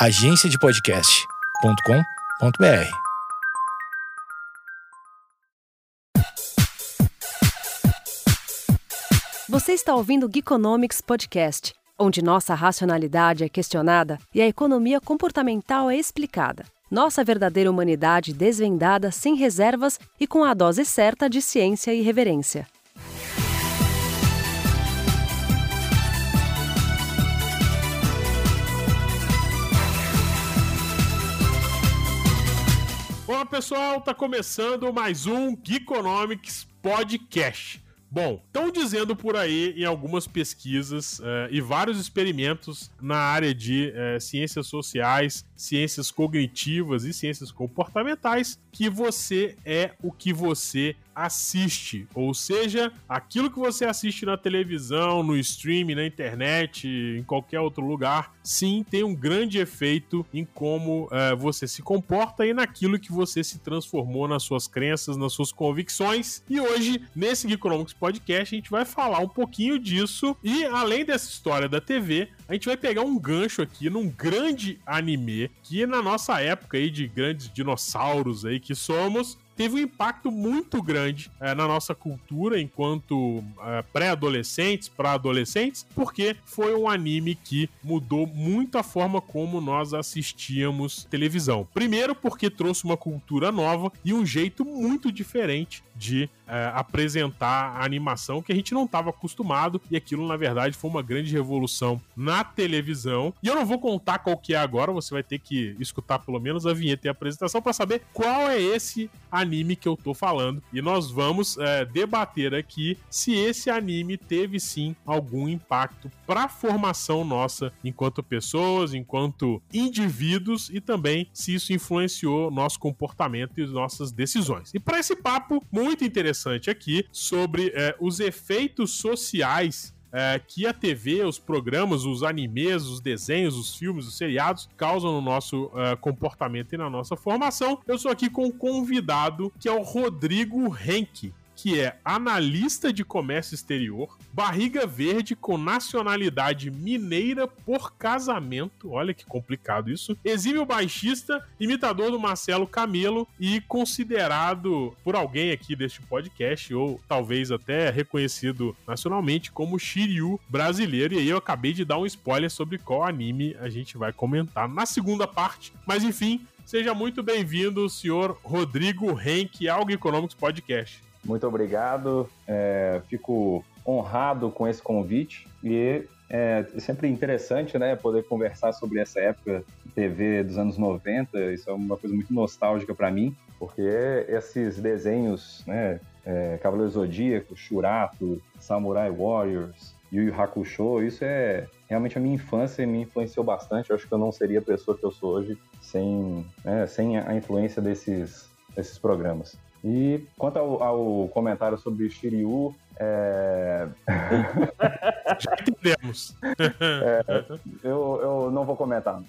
agenciadepodcast.com.br. Você está ouvindo o Geekonomics Podcast, onde nossa racionalidade é questionada e a economia comportamental é explicada. Nossa verdadeira humanidade desvendada sem reservas e com a dose certa de ciência e reverência. Olá pessoal, tá começando mais um Geekonomics Podcast. Bom, estão dizendo por aí em algumas pesquisas uh, e vários experimentos na área de uh, ciências sociais, ciências cognitivas e ciências comportamentais que você é o que você assiste, ou seja, aquilo que você assiste na televisão, no streaming, na internet, em qualquer outro lugar, sim, tem um grande efeito em como uh, você se comporta e naquilo que você se transformou nas suas crenças, nas suas convicções. E hoje, nesse Geekonomics Podcast, a gente vai falar um pouquinho disso e, além dessa história da TV, a gente vai pegar um gancho aqui num grande anime que na nossa época aí de grandes dinossauros aí que somos, teve um impacto muito grande é, na nossa cultura enquanto é, pré-adolescentes, para adolescentes, porque foi um anime que mudou muito a forma como nós assistíamos televisão. Primeiro, porque trouxe uma cultura nova e um jeito muito diferente de é, apresentar a animação que a gente não estava acostumado e aquilo na verdade foi uma grande revolução na televisão. E eu não vou contar qual que é agora, você vai ter que escutar pelo menos a vinheta e a apresentação para saber qual é esse anime que eu tô falando. E nós vamos é, debater aqui se esse anime teve sim algum impacto para a formação nossa enquanto pessoas, enquanto indivíduos e também se isso influenciou nosso comportamento e nossas decisões. E para esse papo muito interessante aqui sobre é, os efeitos sociais é, que a TV, os programas, os animes, os desenhos, os filmes, os seriados causam no nosso é, comportamento e na nossa formação. Eu sou aqui com um convidado que é o Rodrigo Henke que é analista de comércio exterior, barriga verde com nacionalidade mineira por casamento, olha que complicado isso, exímio baixista, imitador do Marcelo Camelo e considerado por alguém aqui deste podcast, ou talvez até reconhecido nacionalmente como Shiryu brasileiro, e aí eu acabei de dar um spoiler sobre qual anime a gente vai comentar na segunda parte, mas enfim, Seja muito bem-vindo, senhor Rodrigo Henke, Algo Econômicos Podcast. Muito obrigado. É, fico honrado com esse convite e é sempre interessante, né, poder conversar sobre essa época TV dos anos 90. Isso é uma coisa muito nostálgica para mim, porque esses desenhos, né, é, Cavaleiro Zodíaco, Shurato, Samurai Warriors, Yu Yu Hakusho, isso é realmente a minha infância me influenciou bastante. Eu acho que eu não seria a pessoa que eu sou hoje sem, né, sem a influência desses, desses programas. E quanto ao, ao comentário sobre Shiryu, é... Já entendemos. é, eu, eu não vou comentar.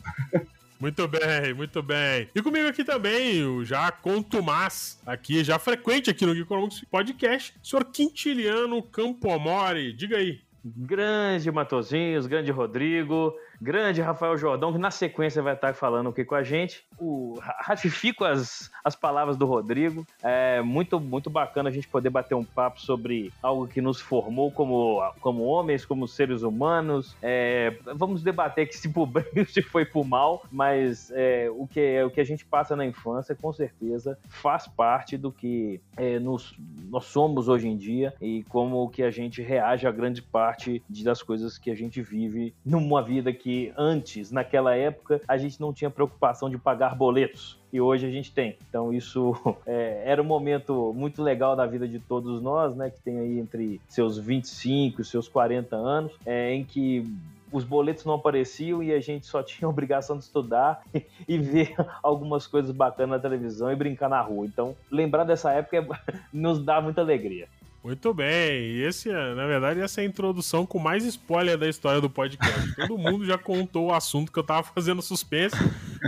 Muito bem, muito bem. E comigo aqui também, o já contumaz, aqui, já frequente aqui no Geekonomics Podcast, senhor Quintiliano Campomori. Diga aí. Grande Matozinhos, grande Rodrigo, grande Rafael Jordão, que na sequência vai estar falando aqui com a gente. O, ratifico as, as palavras do Rodrigo. É muito, muito bacana a gente poder bater um papo sobre algo que nos formou como, como homens, como seres humanos. É, vamos debater que se por bem se foi por mal, mas é, o, que, o que a gente passa na infância, com certeza, faz parte do que é, nos, nós somos hoje em dia e como que a gente reage a grande parte das coisas que a gente vive numa vida que que antes, naquela época, a gente não tinha preocupação de pagar boletos e hoje a gente tem. Então isso é, era um momento muito legal da vida de todos nós, né, que tem aí entre seus 25 e seus 40 anos, é, em que os boletos não apareciam e a gente só tinha a obrigação de estudar e ver algumas coisas bacanas na televisão e brincar na rua. Então, lembrar dessa época nos dá muita alegria. Muito bem, esse, é, na verdade, essa é a introdução com mais spoiler da história do podcast. Todo mundo já contou o assunto que eu tava fazendo suspense.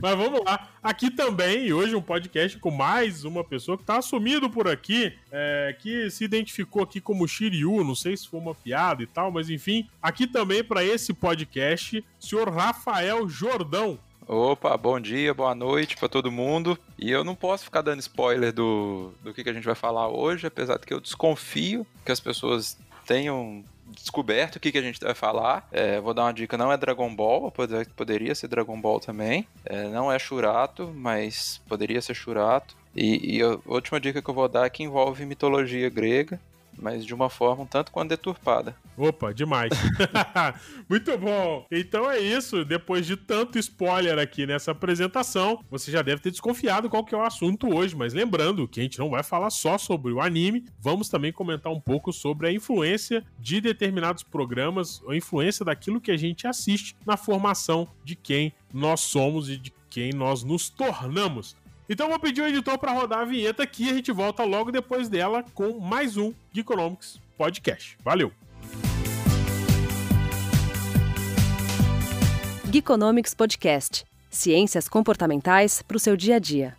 Mas vamos lá. Aqui também, hoje, um podcast com mais uma pessoa que tá assumido por aqui, é, que se identificou aqui como Shiryu, não sei se foi uma piada e tal, mas enfim. Aqui também, para esse podcast, senhor Rafael Jordão. Opa, bom dia, boa noite para todo mundo. E eu não posso ficar dando spoiler do, do que, que a gente vai falar hoje, apesar de que eu desconfio que as pessoas tenham descoberto o que, que a gente vai falar. É, vou dar uma dica: não é Dragon Ball, poderia ser Dragon Ball também. É, não é Churato, mas poderia ser Churato. E, e, a última dica que eu vou dar é que envolve mitologia grega mas de uma forma um tanto quanto deturpada. Opa, demais. Muito bom. Então é isso. Depois de tanto spoiler aqui nessa apresentação, você já deve ter desconfiado qual que é o assunto hoje. Mas lembrando que a gente não vai falar só sobre o anime, vamos também comentar um pouco sobre a influência de determinados programas, a influência daquilo que a gente assiste na formação de quem nós somos e de quem nós nos tornamos. Então vou pedir o editor para rodar a vinheta aqui e a gente volta logo depois dela com mais um Geekonomics Podcast. Valeu! Geekonomics Podcast. Ciências comportamentais para o seu dia a dia.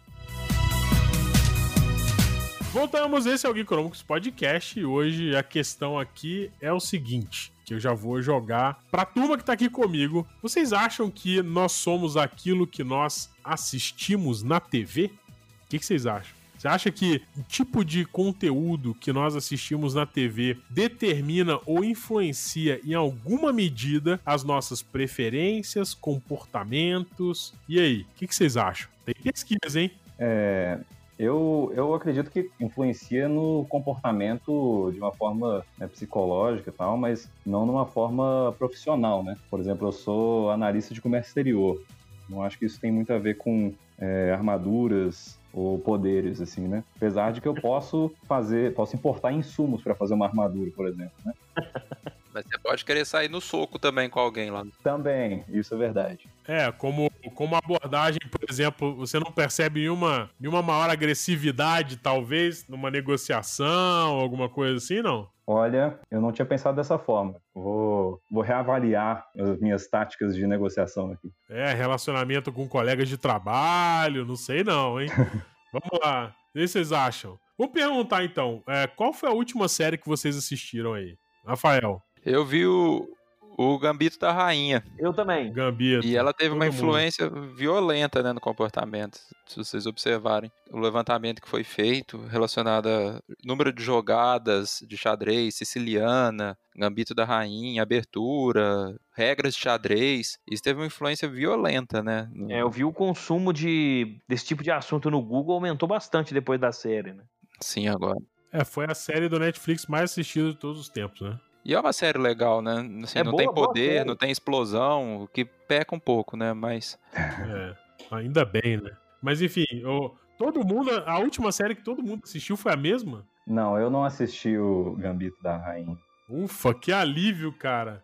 Voltamos, esse é o Geekonomics Podcast e hoje a questão aqui é o seguinte que eu já vou jogar pra turma que tá aqui comigo. Vocês acham que nós somos aquilo que nós assistimos na TV? O que, que vocês acham? Você acha que o tipo de conteúdo que nós assistimos na TV determina ou influencia em alguma medida as nossas preferências, comportamentos? E aí, o que, que vocês acham? Tem pesquisa, hein? É, eu, eu acredito que influencia no comportamento de uma forma né, psicológica e tal, mas não numa forma profissional, né? Por exemplo, eu sou analista de comércio exterior. Não acho que isso tem muito a ver com é, armaduras ou poderes, assim, né? Apesar de que eu posso fazer, posso importar insumos para fazer uma armadura, por exemplo, né? Mas você pode querer sair no soco também com alguém lá. Também, isso é verdade. É, como, como abordagem, por exemplo, você não percebe nenhuma, nenhuma maior agressividade, talvez, numa negociação, alguma coisa assim, não? Olha, eu não tinha pensado dessa forma. Vou, vou reavaliar as minhas táticas de negociação aqui. É, relacionamento com colegas de trabalho, não sei não, hein? Vamos lá, o que vocês acham? Vou perguntar então, é, qual foi a última série que vocês assistiram aí? Rafael. Eu vi o, o Gambito da Rainha. Eu também. Gambito. E ela teve uma influência mundo. violenta né, no comportamento. Se vocês observarem o levantamento que foi feito relacionado a número de jogadas de xadrez, siciliana, Gambito da Rainha, abertura, regras de xadrez. Isso teve uma influência violenta, né? É, eu vi o consumo de, desse tipo de assunto no Google aumentou bastante depois da série, né? Sim, agora. É, foi a série do Netflix mais assistida de todos os tempos, né? E é uma série legal, né? Assim, é não boa, tem poder, não tem explosão, o que peca um pouco, né? Mas. É, ainda bem, né? Mas enfim, todo mundo. A última série que todo mundo assistiu foi a mesma? Não, eu não assisti o Gambito da Rainha. Ufa, que alívio, cara.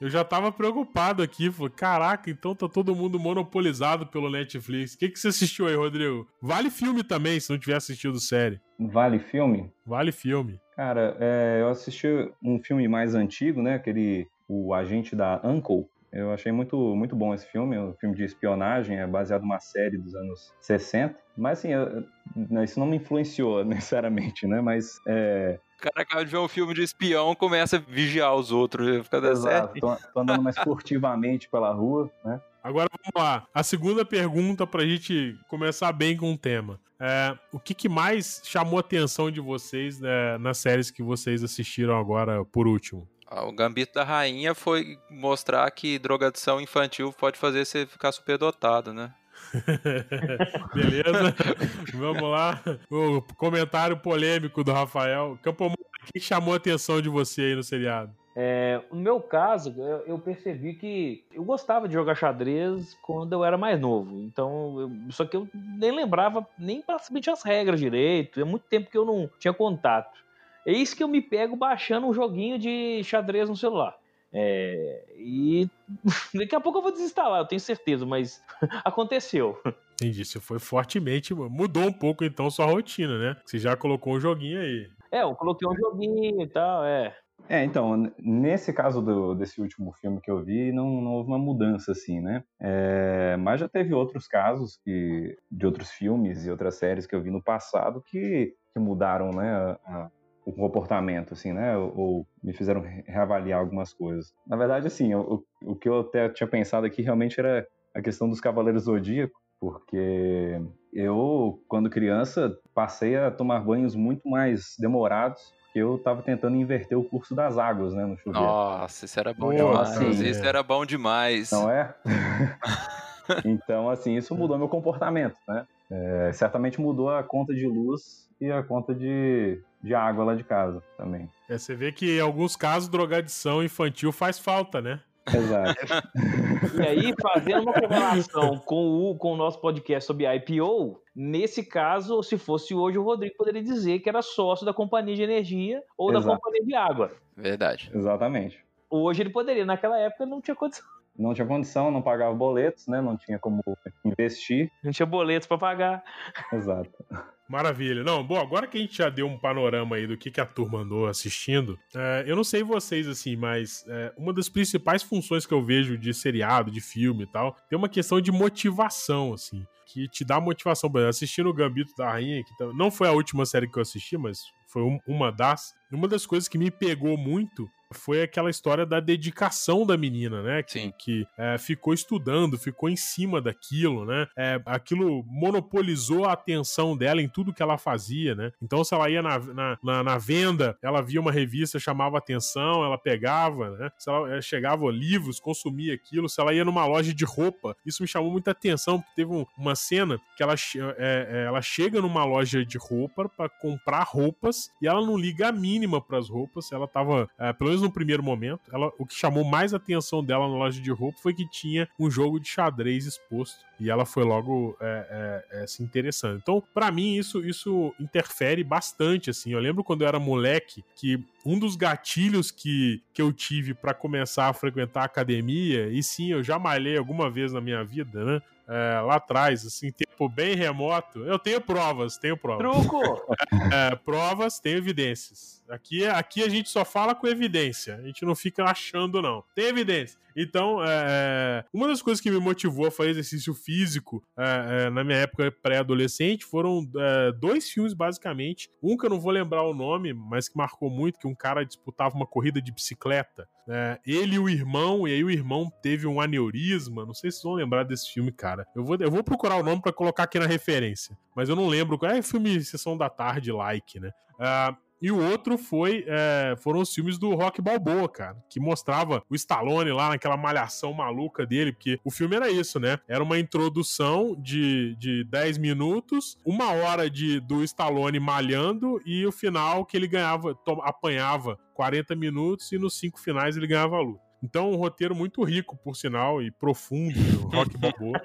Eu já tava preocupado aqui. Falei, caraca, então tá todo mundo monopolizado pelo Netflix. O que, que você assistiu aí, Rodrigo? Vale filme também, se não tiver assistido série. Vale filme? Vale filme. Cara, é, eu assisti um filme mais antigo, né? Aquele O Agente da Uncle. Eu achei muito, muito bom esse filme, um filme de espionagem, é baseado numa série dos anos 60. Mas assim, eu, isso não me influenciou necessariamente, né? Mas é, cara acaba de ver um filme de espião, começa a vigiar os outros, fica dando certo. Tô, tô andando mais furtivamente pela rua, né? Agora vamos lá. A segunda pergunta pra gente começar bem com o tema. É, o que, que, mais chamou a atenção de vocês né, nas séries que vocês assistiram agora por último? Ah, o Gambito da Rainha foi mostrar que drogadição infantil pode fazer você ficar superdotado, né? Beleza? Vamos lá. O comentário polêmico do Rafael. Campo que chamou a atenção de você aí no seriado? É, no meu caso, eu percebi que eu gostava de jogar xadrez quando eu era mais novo. Então, eu, só que eu nem lembrava nem praticamente as regras direito. É muito tempo que eu não tinha contato. É isso que eu me pego baixando um joguinho de xadrez no celular. É, e daqui a pouco eu vou desinstalar, eu tenho certeza, mas aconteceu. Entendi, isso foi fortemente. Mudou um pouco então sua rotina, né? Você já colocou um joguinho aí. É, eu coloquei um joguinho e tal, é. É, então, nesse caso do, desse último filme que eu vi, não, não houve uma mudança assim, né? É, mas já teve outros casos que, de outros filmes e outras séries que eu vi no passado que, que mudaram, né? A, o comportamento, assim, né? Ou, me fizeram reavaliar algumas coisas. Na verdade, assim, o, o que eu até tinha pensado aqui realmente era a questão dos Cavaleiros Zodíaco, porque eu, quando criança, passei a tomar banhos muito mais demorados porque eu estava tentando inverter o curso das águas, né, no chuveiro. Nossa, isso era bom Pô, demais. assim, isso era bom demais. Não é? então, assim, isso mudou meu comportamento, né? É, certamente mudou a conta de luz e a conta de, de água lá de casa também. É, você vê que em alguns casos drogadição infantil faz falta, né? Exato. E aí, fazendo uma correlação com o, com o nosso podcast sobre IPO, nesse caso, se fosse hoje, o Rodrigo poderia dizer que era sócio da companhia de energia ou da Exato. companhia de água. Verdade. Exatamente. Hoje ele poderia, naquela época não tinha condição. Não tinha condição, não pagava boletos, né? Não tinha como investir. Não tinha boletos para pagar. Exato. Maravilha. Não, bom, agora que a gente já deu um panorama aí do que, que a turma andou assistindo, é, eu não sei vocês, assim, mas é, uma das principais funções que eu vejo de seriado, de filme e tal, tem uma questão de motivação, assim, que te dá motivação. Por exemplo, assistindo o Gambito da Rainha, que tam- não foi a última série que eu assisti, mas foi um- uma das. Uma das coisas que me pegou muito foi aquela história da dedicação da menina, né? Que, Sim. que é, ficou estudando, ficou em cima daquilo, né? É, aquilo monopolizou a atenção dela em tudo que ela fazia, né? Então, se ela ia na, na, na- na venda, ela via uma revista, chamava atenção, ela pegava, né? Se ela eh, chegava a livros, consumia aquilo. Se ela ia numa loja de roupa, isso me chamou muita atenção, porque teve um- uma cena que ela, é, ela chega numa loja de roupa para comprar roupas e ela não liga a mínima para as roupas. Ela tava, pelo menos no primeiro momento, ela, o que chamou mais atenção dela na loja de roupa foi que tinha um jogo de xadrez exposto. E ela foi logo é, é, é, se interessando. Então, pra mim, isso, isso interfere bastante, assim. Eu lembro quando eu era moleque que um dos gatilhos que, que eu tive pra começar a frequentar a academia, e sim, eu já malhei alguma vez na minha vida, né? É, lá atrás, assim, tempo bem remoto. Eu tenho provas, tenho provas. Truco! É, provas, tenho evidências. Aqui, aqui a gente só fala com evidência. A gente não fica achando, não. Tem evidência. Então, é, uma das coisas que me motivou a fazer exercício físico é, é, na minha época pré-adolescente foram é, dois filmes, basicamente. Um que eu não vou lembrar o nome, mas que marcou muito, que um cara disputava uma corrida de bicicleta. É, ele e o irmão, e aí o irmão teve um aneurisma. Não sei se vocês vão lembrar desse filme, cara. Eu vou, eu vou procurar o nome pra colocar aqui na referência. Mas eu não lembro. É filme Sessão da Tarde, like, né? Ah, e o outro foi é, foram os filmes do Rock Balboa, cara, que mostrava o Stallone lá naquela malhação maluca dele, porque o filme era isso, né? Era uma introdução de, de 10 minutos, uma hora de do Stallone malhando e o final que ele ganhava, apanhava 40 minutos e nos cinco finais ele ganhava a luta. Então, um roteiro muito rico, por sinal, e profundo do Rock Balboa.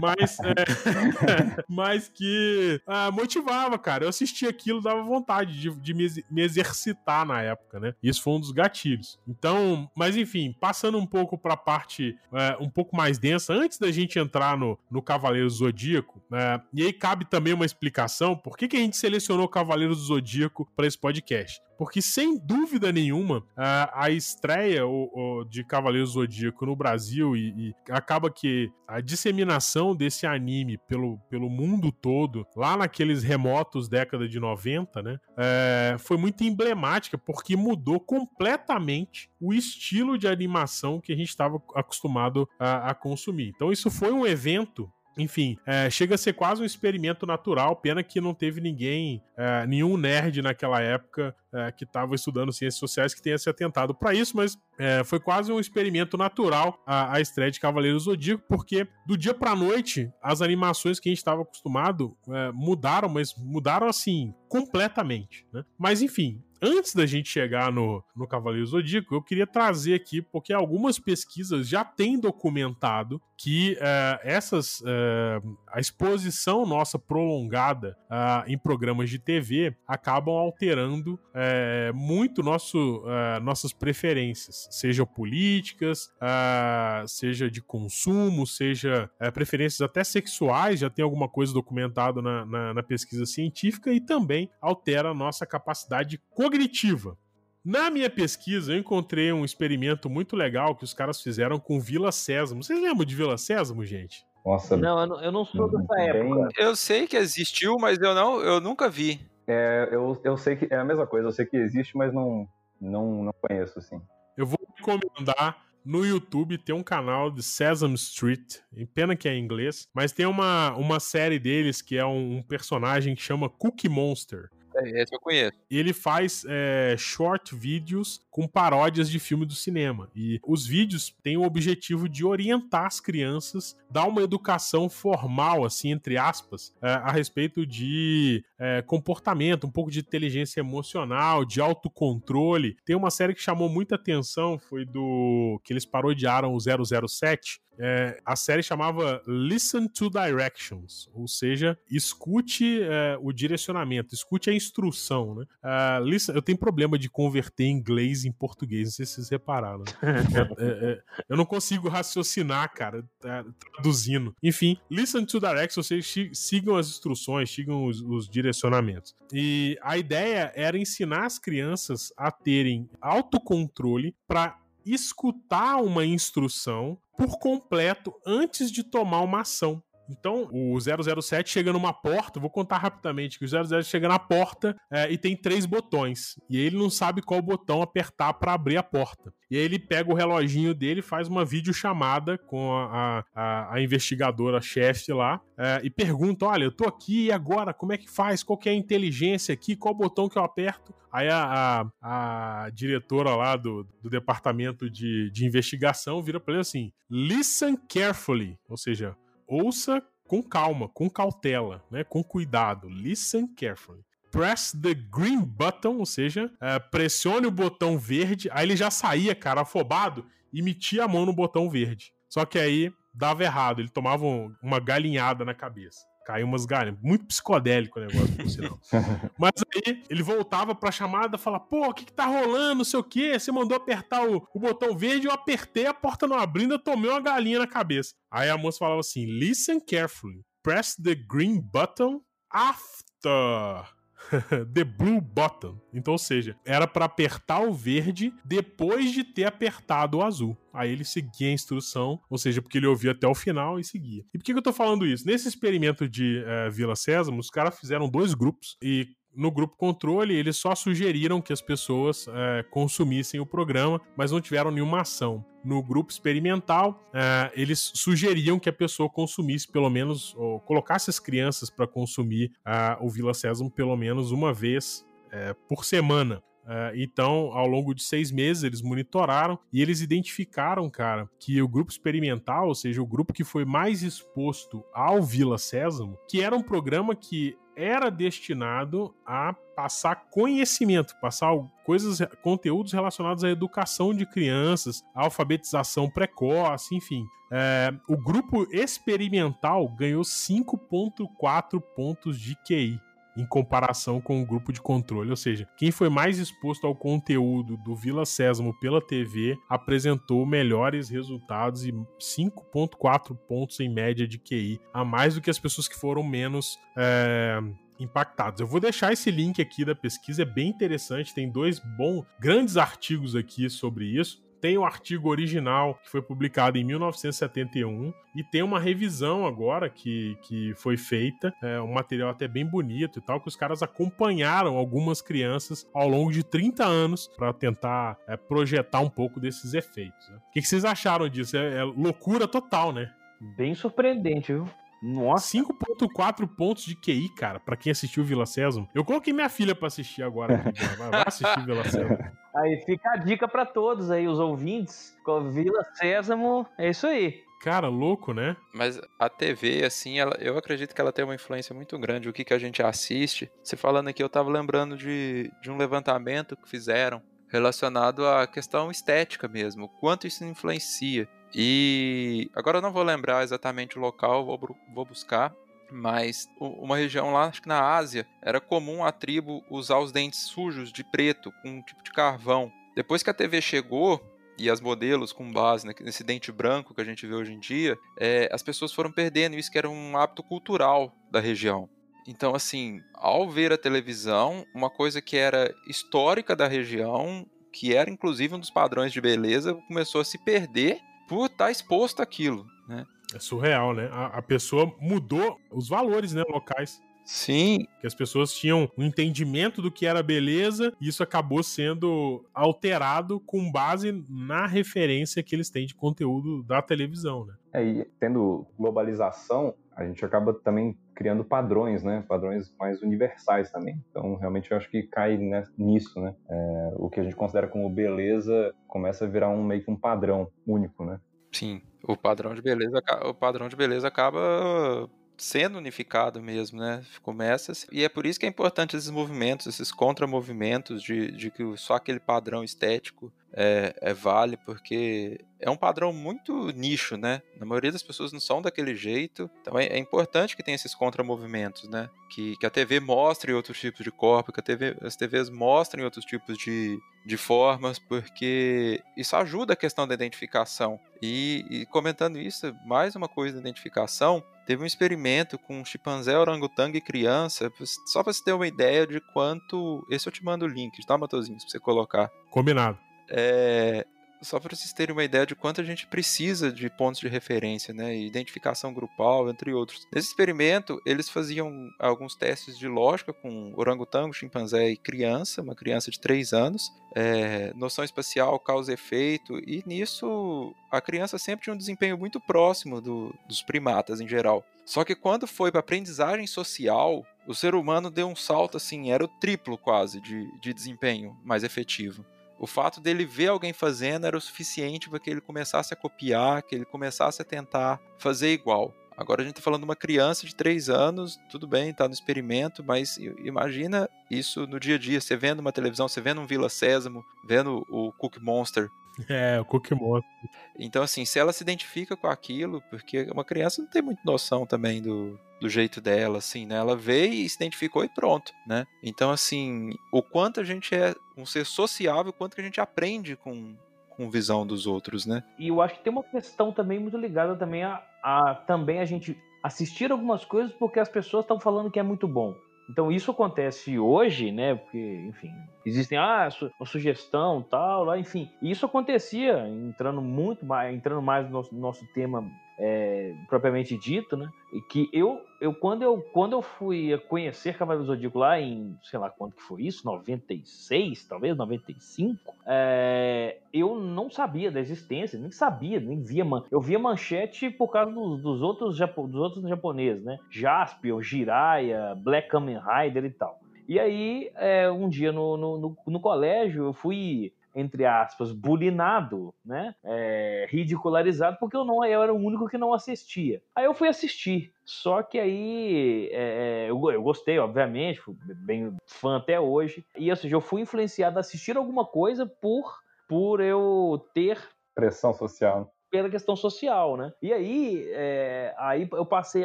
mas, é, mas que ah, motivava, cara. Eu assistia aquilo, dava vontade de, de me, me exercitar na época, né? Isso foi um dos gatilhos. Então, mas enfim, passando um pouco pra parte é, um pouco mais densa, antes da gente entrar no, no Cavaleiro Zodíaco, é, e aí cabe também uma explicação por que, que a gente selecionou o Cavaleiro do Zodíaco para esse podcast. Porque, sem dúvida nenhuma, a, a estreia o- o de Cavaleiro Zodíaco no Brasil e, e acaba que a disseminação desse anime pelo, pelo mundo todo, lá naqueles remotos década de 90, né? é, foi muito emblemática porque mudou completamente o estilo de animação que a gente estava acostumado a, a consumir. Então, isso foi um evento enfim, é, chega a ser quase um experimento natural. Pena que não teve ninguém, é, nenhum nerd naquela época é, que estava estudando ciências sociais que tenha se atentado para isso, mas é, foi quase um experimento natural a, a estreia de Cavaleiro Zodíaco, porque do dia pra noite as animações que a gente estava acostumado é, mudaram, mas mudaram assim completamente. Né? Mas enfim, antes da gente chegar no, no Cavaleiro Zodíaco, eu queria trazer aqui, porque algumas pesquisas já têm documentado que eh, essas eh, a exposição nossa prolongada ah, em programas de TV acabam alterando eh, muito nosso, nossas preferências, seja políticas, ah, seja de consumo, seja preferências até sexuais, já tem alguma coisa documentada na, na, na pesquisa científica e também altera a nossa capacidade cognitiva. Na minha pesquisa, eu encontrei um experimento muito legal que os caras fizeram com Vila Sésamo. Vocês lembram de Vila Sésamo, gente? Nossa, Não, eu não, eu não sou dessa bem- época. Eu sei que existiu, mas eu não, eu nunca vi. é, eu, eu sei que é a mesma coisa, eu sei que existe, mas não, não, não conheço, assim. Eu vou recomendar no YouTube tem um canal de Sesame Street, em pena que é em inglês, mas tem uma, uma série deles que é um, um personagem que chama Cookie Monster. É, esse eu conheço. ele faz é, short vídeos com paródias de filme do cinema. E os vídeos têm o objetivo de orientar as crianças, dar uma educação formal, assim, entre aspas, é, a respeito de é, comportamento, um pouco de inteligência emocional, de autocontrole. Tem uma série que chamou muita atenção, foi do. que eles parodiaram o 007. É, a série chamava Listen to Directions, ou seja, escute é, o direcionamento, escute a instrução. Né? Uh, listen, eu tenho problema de converter inglês em português, não sei se vocês repararam. É, é, é, eu não consigo raciocinar, cara, traduzindo. Enfim, listen to directions, ou seja, sigam as instruções, sigam os, os direcionamentos. E a ideia era ensinar as crianças a terem autocontrole para escutar uma instrução por completo antes de tomar uma ação. Então, o 007 chega numa porta, vou contar rapidamente que o 007 chega na porta é, e tem três botões. E ele não sabe qual botão apertar para abrir a porta. E aí ele pega o reloginho dele faz uma videochamada com a, a, a investigadora-chefe lá é, e pergunta: Olha, eu tô aqui e agora, como é que faz? Qual que é a inteligência aqui? Qual botão que eu aperto? Aí a, a, a diretora lá do, do departamento de, de investigação vira pra ele assim: Listen carefully. Ou seja, ouça com calma, com cautela, né, com cuidado. Listen carefully. Press the green button, ou seja, é, pressione o botão verde. Aí ele já saía, cara, afobado e metia a mão no botão verde. Só que aí dava errado, ele tomava uma galinhada na cabeça. Caiu umas galinhas. Muito psicodélico o negócio, por sinal. Mas aí ele voltava pra chamada e falava: pô, o que, que tá rolando? Não sei o quê. Você mandou apertar o, o botão verde, eu apertei, a porta não abrindo, eu tomei uma galinha na cabeça. Aí a moça falava assim: listen carefully. Press the green button after. The Blue Button. Então, ou seja, era para apertar o verde depois de ter apertado o azul. Aí ele seguia a instrução, ou seja, porque ele ouvia até o final e seguia. E por que, eu tô falando isso? Nesse experimento de uh, Vila Sésamo, os caras fizeram dois grupos e no grupo controle, eles só sugeriram que as pessoas é, consumissem o programa, mas não tiveram nenhuma ação. No grupo experimental, é, eles sugeriam que a pessoa consumisse pelo menos, ou colocasse as crianças para consumir é, o Vila Sésamo pelo menos uma vez é, por semana. Uh, então, ao longo de seis meses, eles monitoraram e eles identificaram, cara, que o grupo experimental, ou seja, o grupo que foi mais exposto ao Vila Sésamo, que era um programa que era destinado a passar conhecimento, passar coisas, conteúdos relacionados à educação de crianças, alfabetização precoce, enfim. É, o grupo experimental ganhou 5.4 pontos de QI em comparação com o grupo de controle. Ou seja, quem foi mais exposto ao conteúdo do Vila Sésamo pela TV apresentou melhores resultados e 5,4 pontos em média de QI, a mais do que as pessoas que foram menos. É impactados. Eu vou deixar esse link aqui da pesquisa, é bem interessante, tem dois bons, grandes artigos aqui sobre isso tem o artigo original que foi publicado em 1971 e tem uma revisão agora que, que foi feita, é, um material até bem bonito e tal, que os caras acompanharam algumas crianças ao longo de 30 anos para tentar é, projetar um pouco desses efeitos. Né? O que, que, vocês acharam disso? É, é loucura total, né? Bem surpreendente, viu? Nossa. 5.4 pontos de QI, cara, para quem assistiu Vila Sésamo. Eu coloquei minha filha para assistir agora. Vai assistir Vila Sésamo. Aí fica a dica para todos aí, os ouvintes. Com Vila Sésamo, é isso aí. Cara, louco, né? Mas a TV, assim, ela, eu acredito que ela tem uma influência muito grande. O que, que a gente assiste. Você falando aqui, eu tava lembrando de, de um levantamento que fizeram relacionado à questão estética mesmo. Quanto isso influencia. E agora eu não vou lembrar exatamente o local, vou, vou buscar, mas uma região lá, acho que na Ásia, era comum a tribo usar os dentes sujos de preto com um tipo de carvão. Depois que a TV chegou e as modelos com base nesse dente branco que a gente vê hoje em dia, é, as pessoas foram perdendo isso que era um hábito cultural da região. Então, assim, ao ver a televisão, uma coisa que era histórica da região, que era inclusive um dos padrões de beleza, começou a se perder por estar tá exposto àquilo, né? É surreal, né? A, a, pessoa mudou os valores, né, locais. Sim. Que as pessoas tinham um entendimento do que era beleza e isso acabou sendo alterado com base na referência que eles têm de conteúdo da televisão, né? É, e tendo globalização, a gente acaba também criando padrões, né? Padrões mais universais também. Então, realmente, eu acho que cai nisso, né? É, o que a gente considera como beleza começa a virar um meio que um padrão único, né? Sim, o padrão de beleza, o padrão de beleza acaba sendo unificado mesmo, né? Começa e é por isso que é importante esses movimentos, esses contramovimentos de, de que só aquele padrão estético é, é, vale, porque é um padrão muito nicho, né? A maioria das pessoas não são daquele jeito, então é, é importante que tenha esses contramovimentos, né? Que, que a TV mostre outros tipos de corpo, que a TV, as TVs mostrem outros tipos de, de formas, porque isso ajuda a questão da identificação. E, e comentando isso, mais uma coisa da identificação, teve um experimento com um chimpanzé, orangotango e criança, só para você ter uma ideia de quanto. Esse eu te mando o link, tá, Matozinho? Pra você colocar. Combinado. É, só para vocês terem uma ideia de quanto a gente precisa de pontos de referência, né, identificação grupal, entre outros. Nesse experimento, eles faziam alguns testes de lógica com orangotango, chimpanzé e criança, uma criança de 3 anos, é, noção espacial, causa e efeito, e nisso a criança sempre tinha um desempenho muito próximo do, dos primatas em geral. Só que quando foi para aprendizagem social, o ser humano deu um salto assim, era o triplo quase de, de desempenho mais efetivo. O fato dele ver alguém fazendo era o suficiente para que ele começasse a copiar, que ele começasse a tentar fazer igual. Agora a gente está falando de uma criança de 3 anos, tudo bem, está no experimento, mas imagina isso no dia a dia, você vendo uma televisão, você vendo um Vila Sésamo, vendo o Cook Monster. É, o Cook Monster. Então, assim, se ela se identifica com aquilo, porque uma criança não tem muita noção também do, do jeito dela, assim, né? Ela veio e se identificou e pronto, né? Então, assim, o quanto a gente é um ser sociável, o quanto que a gente aprende com, com visão dos outros, né? E eu acho que tem uma questão também muito ligada também a, a também a gente assistir algumas coisas porque as pessoas estão falando que é muito bom. Então isso acontece hoje, né? Porque, enfim, existem ah, uma sugestão, tal, lá, enfim. Isso acontecia entrando muito mais, entrando mais no nosso, nosso tema é, propriamente dito, né? E que eu, eu, quando eu quando eu fui conhecer Cavaleiro do Zodíaco lá em, sei lá quanto que foi isso, 96, talvez 95, é, eu não sabia da existência, nem sabia, nem via, man, eu via manchete por causa dos, dos outros dos outros japoneses, né? Jaspion, Jiraiya, Black Kamen Rider e tal. E aí, é, um dia no, no, no, no colégio, eu fui entre aspas, bulinado, né? É, ridicularizado, porque eu não eu era o único que não assistia. Aí eu fui assistir. Só que aí é, é eu, eu, gostei, obviamente, fui bem fã até hoje. E ou seja, eu fui influenciado a assistir alguma coisa por, por eu ter. Pressão social pela questão social, né? E aí, é, aí eu passei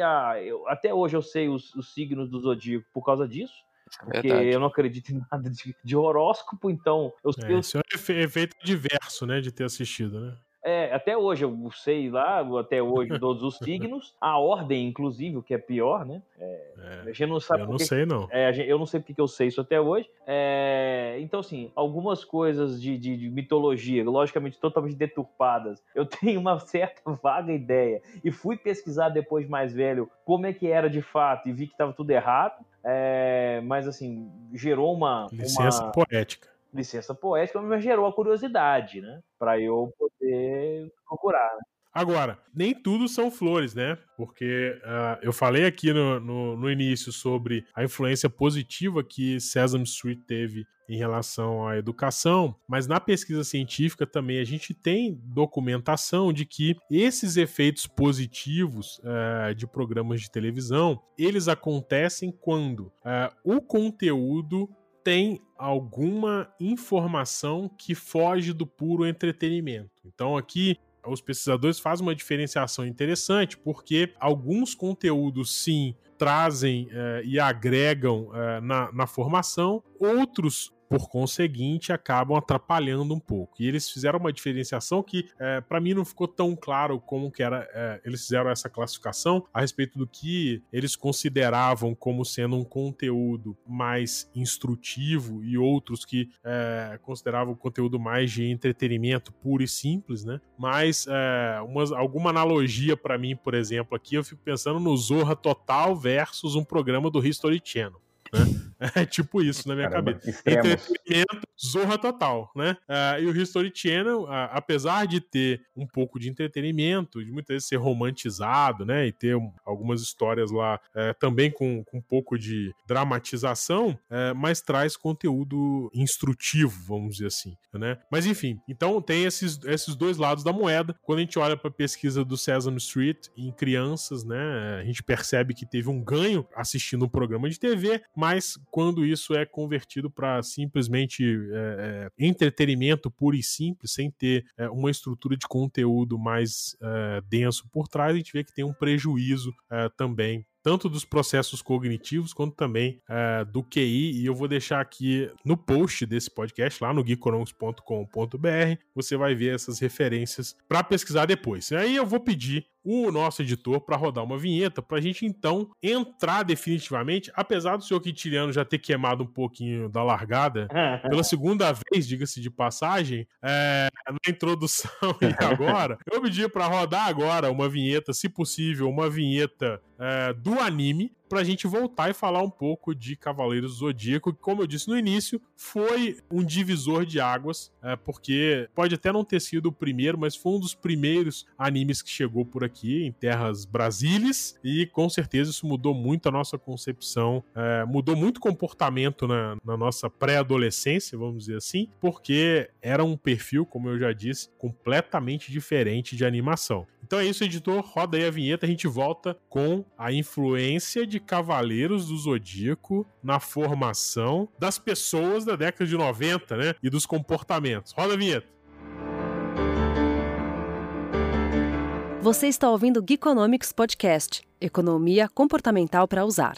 a. Eu, até hoje eu sei os, os signos do zodíaco por causa disso. Porque Verdade. eu não acredito em nada de, de horóscopo, então. Eu, é, eu... Isso é um efeito diverso, né? De ter assistido, né? É, até hoje eu sei lá, até hoje, todos os signos, a ordem, inclusive, o que é pior, né? É, é, a gente não sabe. Eu não sei, não. É, gente, eu não sei porque eu sei isso até hoje. É, então, assim, algumas coisas de, de, de, mitologia, logicamente totalmente deturpadas, eu tenho uma certa vaga ideia. E fui pesquisar depois mais velho como é que era de fato e vi que estava tudo errado. É, mas, assim, gerou uma. Licença uma... poética licença poética, mas gerou a curiosidade, né? Para eu poder procurar. Né? Agora, nem tudo são flores, né? Porque uh, eu falei aqui no, no, no, início sobre a influência positiva que Sesame Street teve em relação à educação, mas na pesquisa científica também a gente tem documentação de que esses efeitos positivos uh, de programas de televisão eles acontecem quando uh, o conteúdo tem alguma informação que foge do puro entretenimento. Então aqui os pesquisadores fazem uma diferenciação interessante, porque alguns conteúdos sim trazem eh, e agregam eh, na, na formação, outros por conseguinte, acabam atrapalhando um pouco. E eles fizeram uma diferenciação que, é, para mim, não ficou tão claro como que era. É, eles fizeram essa classificação a respeito do que eles consideravam como sendo um conteúdo mais instrutivo e outros que é, consideravam o conteúdo mais de entretenimento puro e simples, né? Mas é, alguma analogia para mim, por exemplo, aqui eu fico pensando no Zorra Total versus um programa do History Channel. Né? É tipo isso na minha Caramba, cabeça. Extremos. Entretenimento, zorra total, né? Uh, e o History Channel, uh, apesar de ter um pouco de entretenimento, de muitas vezes ser romantizado, né? E ter um, algumas histórias lá uh, também com, com um pouco de dramatização, é, mas traz conteúdo instrutivo, vamos dizer assim, né? Mas enfim, então tem esses, esses dois lados da moeda. Quando a gente olha para a pesquisa do Sesame Street em crianças, né? A gente percebe que teve um ganho assistindo um programa de TV, mas quando isso é convertido para simplesmente é, é, entretenimento puro e simples, sem ter é, uma estrutura de conteúdo mais é, denso por trás, a gente vê que tem um prejuízo é, também tanto dos processos cognitivos quanto também é, do QI. E eu vou deixar aqui no post desse podcast, lá no geekonomics.com.br, você vai ver essas referências para pesquisar depois. E aí eu vou pedir o nosso editor para rodar uma vinheta para a gente então entrar definitivamente, apesar do senhor Quintiliano já ter queimado um pouquinho da largada, pela segunda vez, diga-se de passagem, é, na introdução e agora, eu pedi para rodar agora uma vinheta, se possível, uma vinheta é, do anime, pra gente voltar e falar um pouco de Cavaleiros do Zodíaco, que, como eu disse no início, foi um divisor de águas, é, porque pode até não ter sido o primeiro, mas foi um dos primeiros animes que chegou por aqui, em terras brasileiras, e com certeza isso mudou muito a nossa concepção, é, mudou muito o comportamento na, na nossa pré-adolescência, vamos dizer assim, porque era um perfil, como eu já disse, completamente diferente de animação. Então é isso, editor, roda aí a vinheta, a gente volta com a influência de Cavaleiros do Zodíaco na formação das pessoas da década de 90, né? E dos comportamentos. Roda a vinheta. Você está ouvindo o Geekonomics Podcast Economia Comportamental para Usar.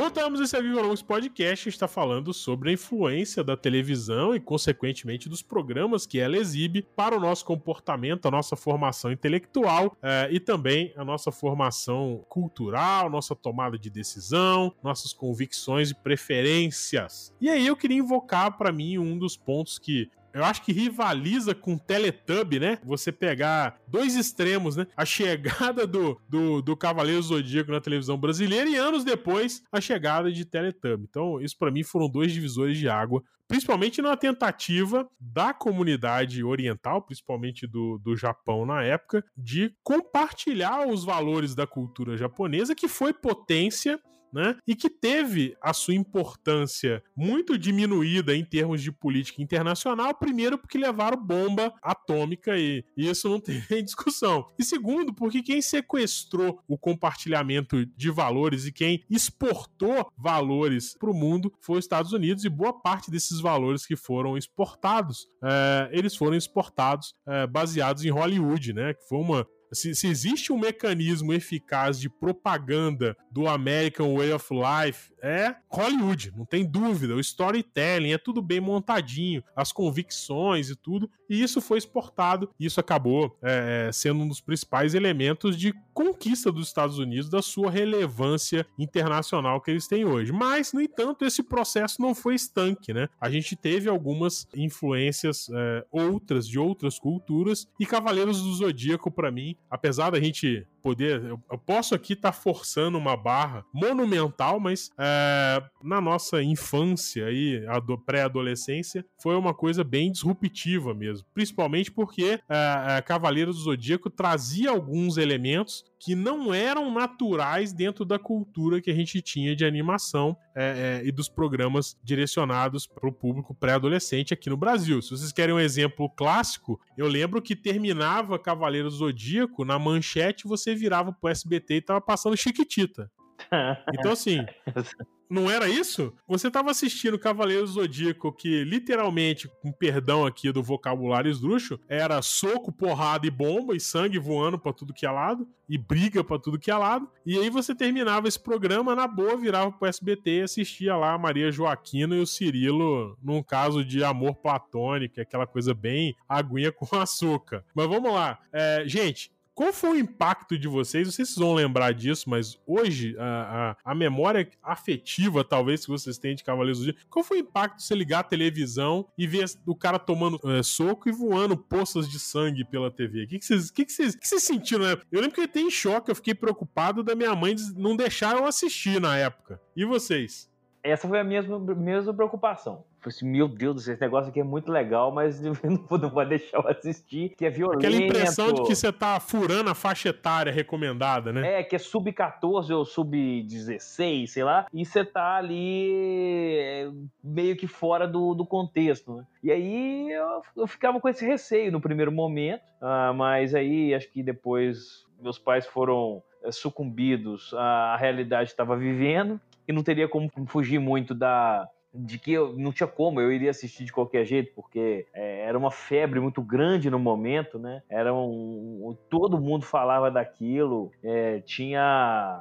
Voltamos esse Aviva Longos Podcast está falando sobre a influência da televisão e, consequentemente, dos programas que ela exibe para o nosso comportamento, a nossa formação intelectual eh, e também a nossa formação cultural, nossa tomada de decisão, nossas convicções e preferências. E aí eu queria invocar para mim um dos pontos que eu acho que rivaliza com Teletubb, né? Você pegar dois extremos, né? A chegada do, do, do Cavaleiro Zodíaco na televisão brasileira e anos depois a chegada de Teletubb. Então, isso para mim foram dois divisores de água, principalmente na tentativa da comunidade oriental, principalmente do, do Japão na época, de compartilhar os valores da cultura japonesa, que foi potência né? E que teve a sua importância muito diminuída em termos de política internacional, primeiro porque levaram bomba atômica e isso não tem discussão. E segundo, porque quem sequestrou o compartilhamento de valores e quem exportou valores para o mundo foi os Estados Unidos e boa parte desses valores que foram exportados, é, eles foram exportados é, baseados em Hollywood, né? Que foi uma se, se, existe um mecanismo eficaz de propaganda do American Way of Life, é Hollywood, não tem dúvida. O storytelling é tudo bem montadinho, as convicções e tudo, e isso foi exportado, e isso acabou é, é, sendo um dos principais elementos de conquista dos Estados Unidos, da sua relevância internacional que eles têm hoje. Mas, no entanto, esse processo não foi estanque, né? A gente teve algumas influências é, outras de outras culturas, e Cavaleiros do Zodíaco, para mim, apesar da gente poder. Eu, eu posso aqui estar tá forçando uma barra monumental, mas é, na nossa infância e pré-adolescência foi uma coisa bem disruptiva mesmo. Principalmente porque é, é, Cavaleiro do Zodíaco trazia alguns elementos que não eram naturais dentro da cultura que a gente tinha de animação é, é, e dos programas direcionados para o público pré-adolescente aqui no Brasil. Se vocês querem um exemplo clássico, eu lembro que terminava Cavaleiro Zodíaco, na manchete você virava pro SBT e tava passando Chiquitita. Então, assim, Não era isso? Você tava assistindo Cavaleiro Zodíaco, que literalmente, com perdão aqui do vocabulário esdrúxo, era soco, porrada e bomba, e sangue voando pra tudo que é lado, e briga pra tudo que é lado. E aí você terminava esse programa, na boa, virava pro SBT e assistia lá a Maria Joaquina e o Cirilo num caso de amor platônico, aquela coisa bem aguinha com açúcar. Mas vamos lá. É, gente, qual foi o impacto de vocês? Não sei se vocês vão lembrar disso, mas hoje, a, a, a memória afetiva, talvez, que vocês têm de Cavaleiros do Dia, qual foi o impacto de você ligar a televisão e ver o cara tomando é, soco e voando poças de sangue pela TV? O que, que, vocês, que, que, vocês, que vocês sentiram época? Eu lembro que eu entrei em choque, eu fiquei preocupado da minha mãe não deixar eu assistir na época. E vocês? Essa foi a mesma, mesma preocupação. Falei assim, meu Deus, esse negócio aqui é muito legal, mas não, não vou deixar eu assistir, que é violento. Aquela impressão de que você tá furando a faixa etária recomendada, né? É, que é sub-14 ou sub-16, sei lá, e você tá ali é, meio que fora do, do contexto, né? E aí eu, eu ficava com esse receio no primeiro momento, uh, mas aí acho que depois meus pais foram é, sucumbidos à realidade que estava vivendo e não teria como fugir muito da de que eu não tinha como, eu iria assistir de qualquer jeito, porque é, era uma febre muito grande no momento, né? Era um, todo mundo falava daquilo, é, tinha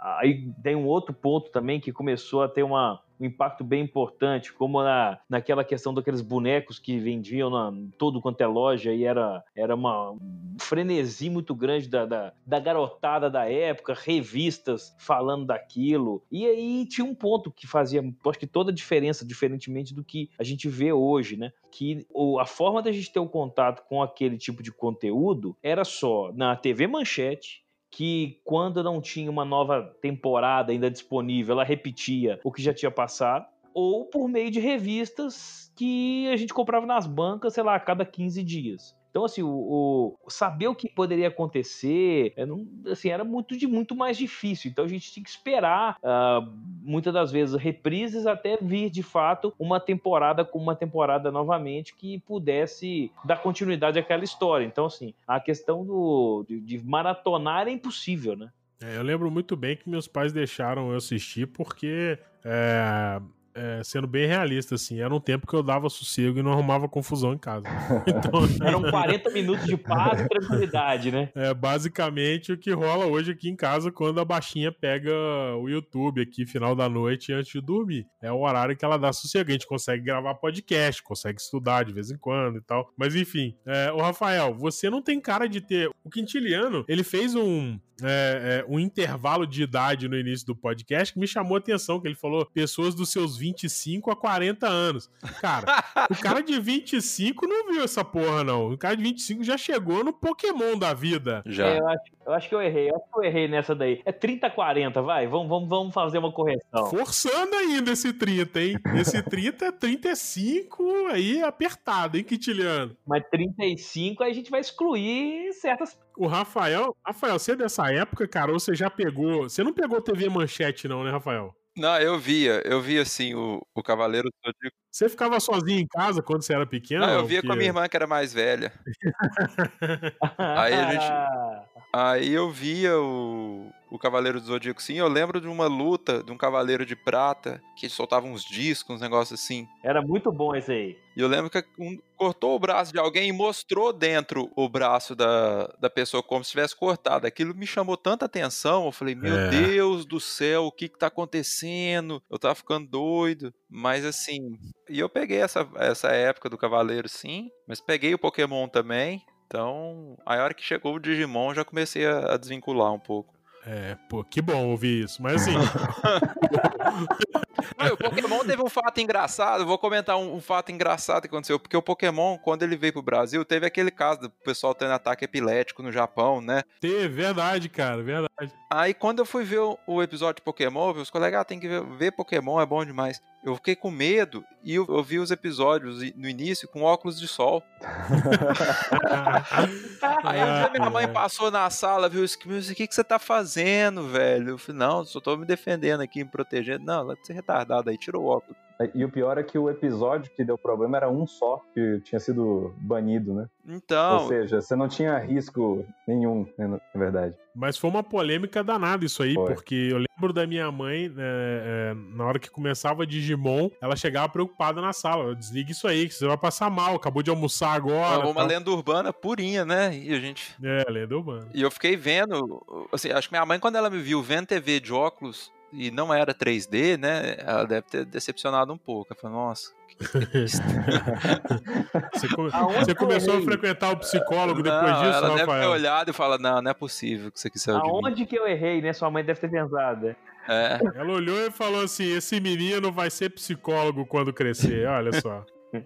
aí tem um outro ponto também que começou a ter uma, um impacto bem importante, como na, naquela questão daqueles bonecos que vendiam na todo quanto é loja e era, era uma um frenesi muito grande da, da, da, garotada da época, revistas falando daquilo. E aí tinha um ponto que fazia, acho que toda a diferença, diferentemente do que a gente vê hoje, né? Que o, a forma da gente ter o um contato com aquele tipo de conteúdo era só na TV Manchete, que quando não tinha uma nova temporada ainda disponível, ela repetia o que já tinha passado, ou por meio de revistas que a gente comprava nas bancas, sei lá, a cada 15 dias. Então, assim, o, o saber o que poderia acontecer é, não, assim, era muito, de, muito mais difícil. Então, a gente tinha que esperar, uh, muitas das vezes, reprises até vir, de fato, uma temporada com uma temporada novamente que pudesse dar continuidade àquela história. Então, assim, a questão do, de, de maratonar é impossível, né? É, eu lembro muito bem que meus pais deixaram eu assistir porque é, é, sendo bem realista, assim, era um tempo que eu dava sossego e não arrumava confusão em casa. Então, Eram 40 minutos de paz e tranquilidade, né? É basicamente o que rola hoje aqui em casa quando a baixinha pega o YouTube aqui, final da noite, antes de dormir. É o horário que ela dá sossego. A gente consegue gravar podcast, consegue estudar de vez em quando e tal. Mas enfim, é, o Rafael, você não tem cara de ter. O Quintiliano, ele fez um, é, é, um intervalo de idade no início do podcast que me chamou a atenção, que ele falou pessoas dos seus 25 a 40 anos. Cara, o cara de 25 não viu essa porra, não. O cara de 25 já chegou no Pokémon da vida. Já. É, eu, acho, eu, acho, que eu errei. Eu acho que eu errei nessa daí. É 30 a 40, vai. Vamos, vamos, vamos fazer uma correção. Forçando ainda esse 30, hein? Esse 30 é 35 aí apertado, hein, Quintiliano? Mas 35 aí a gente vai excluir certas o Rafael, Rafael, você é dessa época, cara, ou você já pegou. Você não pegou TV Manchete, não, né, Rafael? Não, eu via, eu via assim o, o Cavaleiro Zodíaco. Você ficava sozinho em casa quando você era pequeno? Não, eu via com a minha irmã que era mais velha. aí a gente. Aí eu via o, o Cavaleiro do Zodíaco, sim. Eu lembro de uma luta de um Cavaleiro de Prata que soltava uns discos, uns negócios assim. Era muito bom esse aí. E eu lembro que um, cortou o braço de alguém e mostrou dentro o braço da, da pessoa como se tivesse cortado. Aquilo me chamou tanta atenção. Eu falei, meu é. Deus do céu, o que que tá acontecendo? Eu tava ficando doido. Mas assim, e eu peguei essa, essa época do Cavaleiro, sim. Mas peguei o Pokémon também. Então, a hora que chegou o Digimon, já comecei a, a desvincular um pouco. É, pô, que bom ouvir isso, mas assim. o Pokémon teve um fato engraçado, vou comentar um, um, fato engraçado que aconteceu, porque o Pokémon, quando ele veio pro Brasil, teve aquele caso do pessoal tendo ataque epilético no Japão, né? Teve, verdade, cara, verdade. Aí quando eu fui ver o, o episódio de Pokémon, os colegas, ah, tem que ver, ver Pokémon, é bom demais. Eu fiquei com medo e eu, eu vi os episódios no início com óculos de sol. Aí um dia minha mãe passou na sala, viu isso, o que, que você tá fazendo, velho? Eu falei, não, só tô me defendendo aqui, me protegendo. Não, ela ser retardada aí, tirou o óculos. E o pior é que o episódio que deu problema era um só, que tinha sido banido, né? Então. Ou seja, você não tinha risco nenhum, né, na verdade. Mas foi uma polêmica danada isso aí, Foi. porque eu lembro da minha mãe, né, é, na hora que começava Digimon, ela chegava preocupada na sala. Desliga isso aí, que você vai passar mal, acabou de almoçar agora. uma tal. lenda urbana purinha, né? E a gente. É, lenda urbana. E eu fiquei vendo, assim, acho que minha mãe, quando ela me viu vendo TV de óculos e não era 3D, né? Ela deve ter decepcionado um pouco. Ela falou, nossa, é? Você, come- você começou a frequentar o psicólogo depois Não, disso, ela deve ter Rafael? olhado e falado, não, não é possível que isso aqui saiu de mim. Aonde que eu errei, né? Sua mãe deve ter pensado. É, Ela olhou e falou assim: esse menino vai ser psicólogo quando crescer, olha só.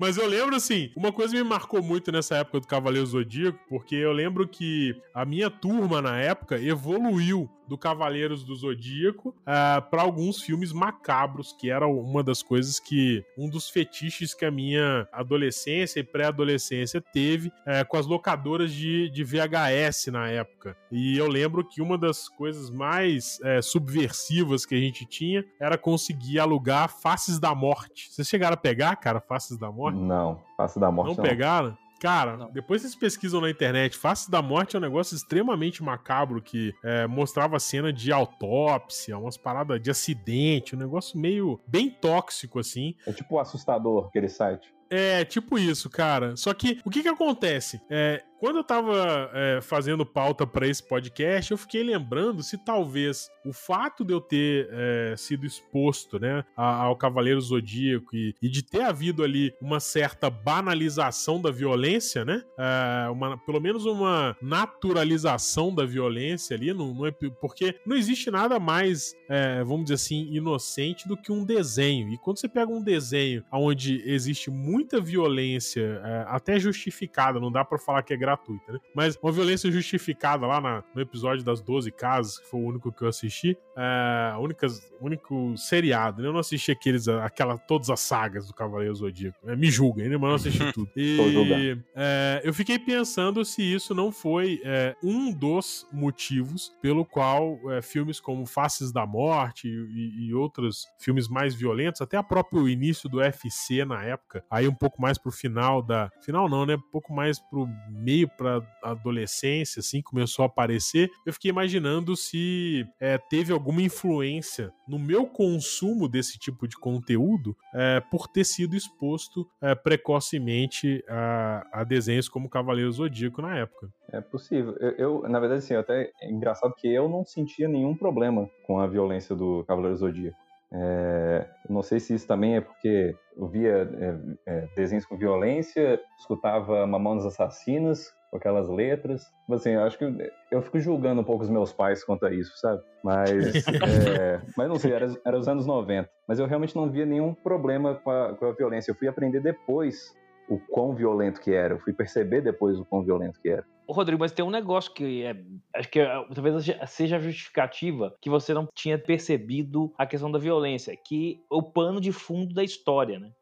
Mas eu lembro assim, uma coisa me marcou muito nessa época do Cavaleiro Zodíaco, porque eu lembro que a minha turma na época evoluiu do Cavaleiros do Zodíaco para alguns filmes macabros, que era uma das coisas que um dos fetiches que a minha adolescência e pré-adolescência teve eh, com as locadoras de, de VHS na época. E eu lembro que uma das coisas mais eh, subversivas que a gente tinha era conseguir alugar Faces da Morte. Vocês chegaram a pegar, cara, Faces da Morte? Não, Face da Morte Não não. pegaram? Cara, Não. depois vocês pesquisam na internet, Face da Morte é um negócio extremamente macabro que é, mostrava cena de autópsia, umas paradas de acidente, um negócio meio bem tóxico assim. É tipo assustador, aquele site. É, tipo isso, cara. Só que o que que acontece? É, quando eu tava é, fazendo pauta pra esse podcast, eu fiquei lembrando se talvez o fato de eu ter é, sido exposto, né, ao Cavaleiro Zodíaco e, e de ter havido ali uma certa banalização da violência, né, é, uma- pelo menos uma naturalização da violência ali, no, no epi- porque não existe nada mais, é, vamos dizer assim, inocente do que um desenho. E quando você pega um desenho onde existe muita violência, é, até justificada, não dá pra falar que é gratuita, né? Mas uma violência justificada lá na- no episódio das 12 casas, que foi o único que eu assisti, é, a única, único seriado, né? Eu não assisti aqueles, aquela, todas as sagas do Cavaleiro Zodíaco. É, me julguem, né? Mas eu não assisti tudo. E é, eu fiquei pensando se isso não foi é, um dos motivos pelo qual é, filmes como Faces da Morte e, e outros filmes mais violentos, até a próprio início do UFC na época, aí um pouco mais pro final da. Final não, né? Um pouco mais pro meio pra adolescência, assim, começou a aparecer. Eu fiquei imaginando se é, teve alguma influência no meu consumo desse tipo de conteúdo é, por ter sido exposto é, precocemente a, a desenhos como Cavaleiro Zodíaco na época. É possível. Eu, eu, na verdade, assim, até é engraçado que eu não sentia nenhum problema com a violência do Cavaleiro Zodíaco. É, não sei se isso também é porque eu via é, é, desenhos com violência, escutava Mamonas Assassinas com aquelas letras. Mas assim, eu acho que eu, eu fico julgando um pouco os meus pais quanto a isso, sabe? Mas, é, mas não sei, era, era os anos 90. Mas eu realmente não via nenhum problema com a, com a violência. Eu fui aprender depois o quão violento que era. Eu fui perceber depois o quão violento que era. Rodrigo, mas tem um negócio que é. Acho que é, talvez seja justificativa que você não tinha percebido a questão da violência, que é o pano de fundo da história, né?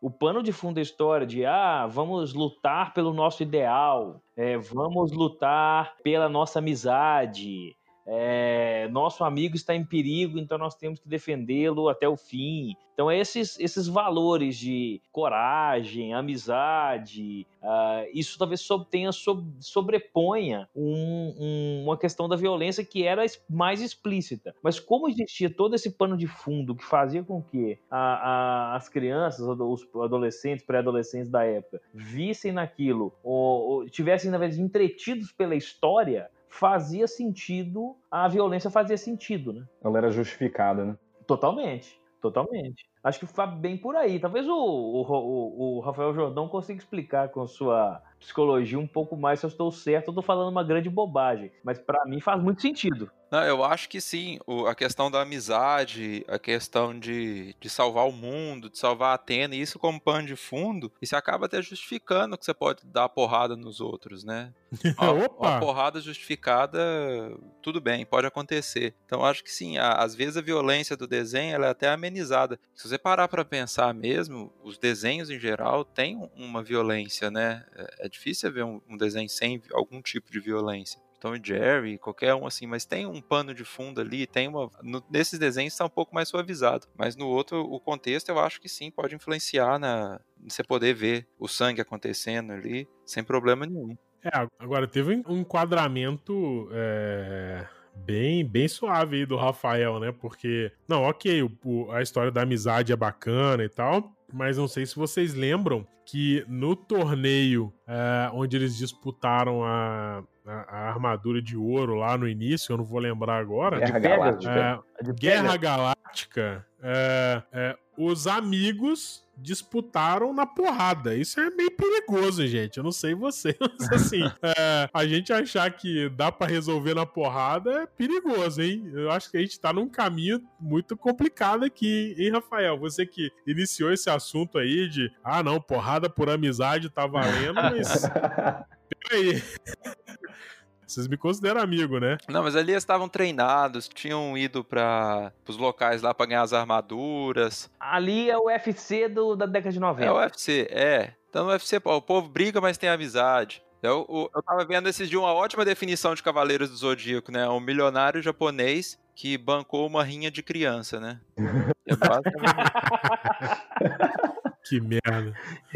O pano de fundo da história de ah, vamos lutar pelo nosso ideal, é, vamos lutar pela nossa amizade, é, nosso amigo está em perigo, então nós temos que defendê-lo até o fim. Então, esses, esses valores de coragem, amizade, ah, isso talvez tenha sob- sobreponha um- um- uma questão da violência que era mais explícita. Mas como existia todo esse pano de fundo que fazia com que a- a- as crianças, os adolescentes, pré-adolescentes da época, vissem naquilo, ou, ou tivessem, na verdade, entretidos pela história, fazia sentido, a violência fazia sentido, né? Ela era justificada, né? Totalmente, totalmente. Acho que foi bem por aí. Talvez o, o, o- Rafael Jordão consiga explicar com sua psicologia um pouco mais se eu estou certo ou estou falando uma grande bobagem. Mas para mim faz muito sentido. Não, eu acho que sim. O- a questão da amizade, a questão de, de salvar o mundo, de salvar a Atena, e isso como pano de fundo, isso acaba até justificando que você pode dar porrada nos outros, né? Uma, Opa! uma porrada justificada, tudo bem, pode acontecer. Então acho que sim, a- às vezes a violência do desenho ela é até amenizada. Se você parar pra pensar mesmo, os desenhos em geral têm um- uma violência, né? É, é difícil ver um, um desenho sem algum tipo de violência. Tom e Jerry, qualquer um assim, mas tem um pano de fundo ali, tem uma. No, nesses desenhos está um pouco mais suavizado. Mas no outro, o contexto eu acho que sim, pode influenciar na. Você poder ver o sangue acontecendo ali, sem problema nenhum. É, agora teve um enquadramento. É bem, bem suave aí do Rafael, né? Porque, não, ok, o, o, a história da amizade é bacana e tal, mas não sei se vocês lembram que no torneio é, onde eles disputaram a, a, a, armadura de ouro lá no início, eu não vou lembrar agora. Guerra Galáctica. É, Guerra Galáctica. É, é, os amigos disputaram na porrada. Isso é meio perigoso, gente. Eu não sei você, mas assim, é, a gente achar que dá para resolver na porrada é perigoso, hein? Eu acho que a gente tá num caminho muito complicado aqui, hein, Rafael? Você que iniciou esse assunto aí de, ah, não, porrada por amizade tá valendo, mas. Peraí. Vocês me consideram amigo, né? Não, mas ali eles estavam treinados, tinham ido para os locais lá para ganhar as armaduras. Ali é o UFC do, da década de 90. É o UFC, é. Então no UFC, o povo briga, mas tem amizade. Eu, eu, eu tava vendo esses dias uma ótima definição de Cavaleiros do Zodíaco, né? Um milionário japonês que bancou uma rinha de criança, né? É basicamente... que merda.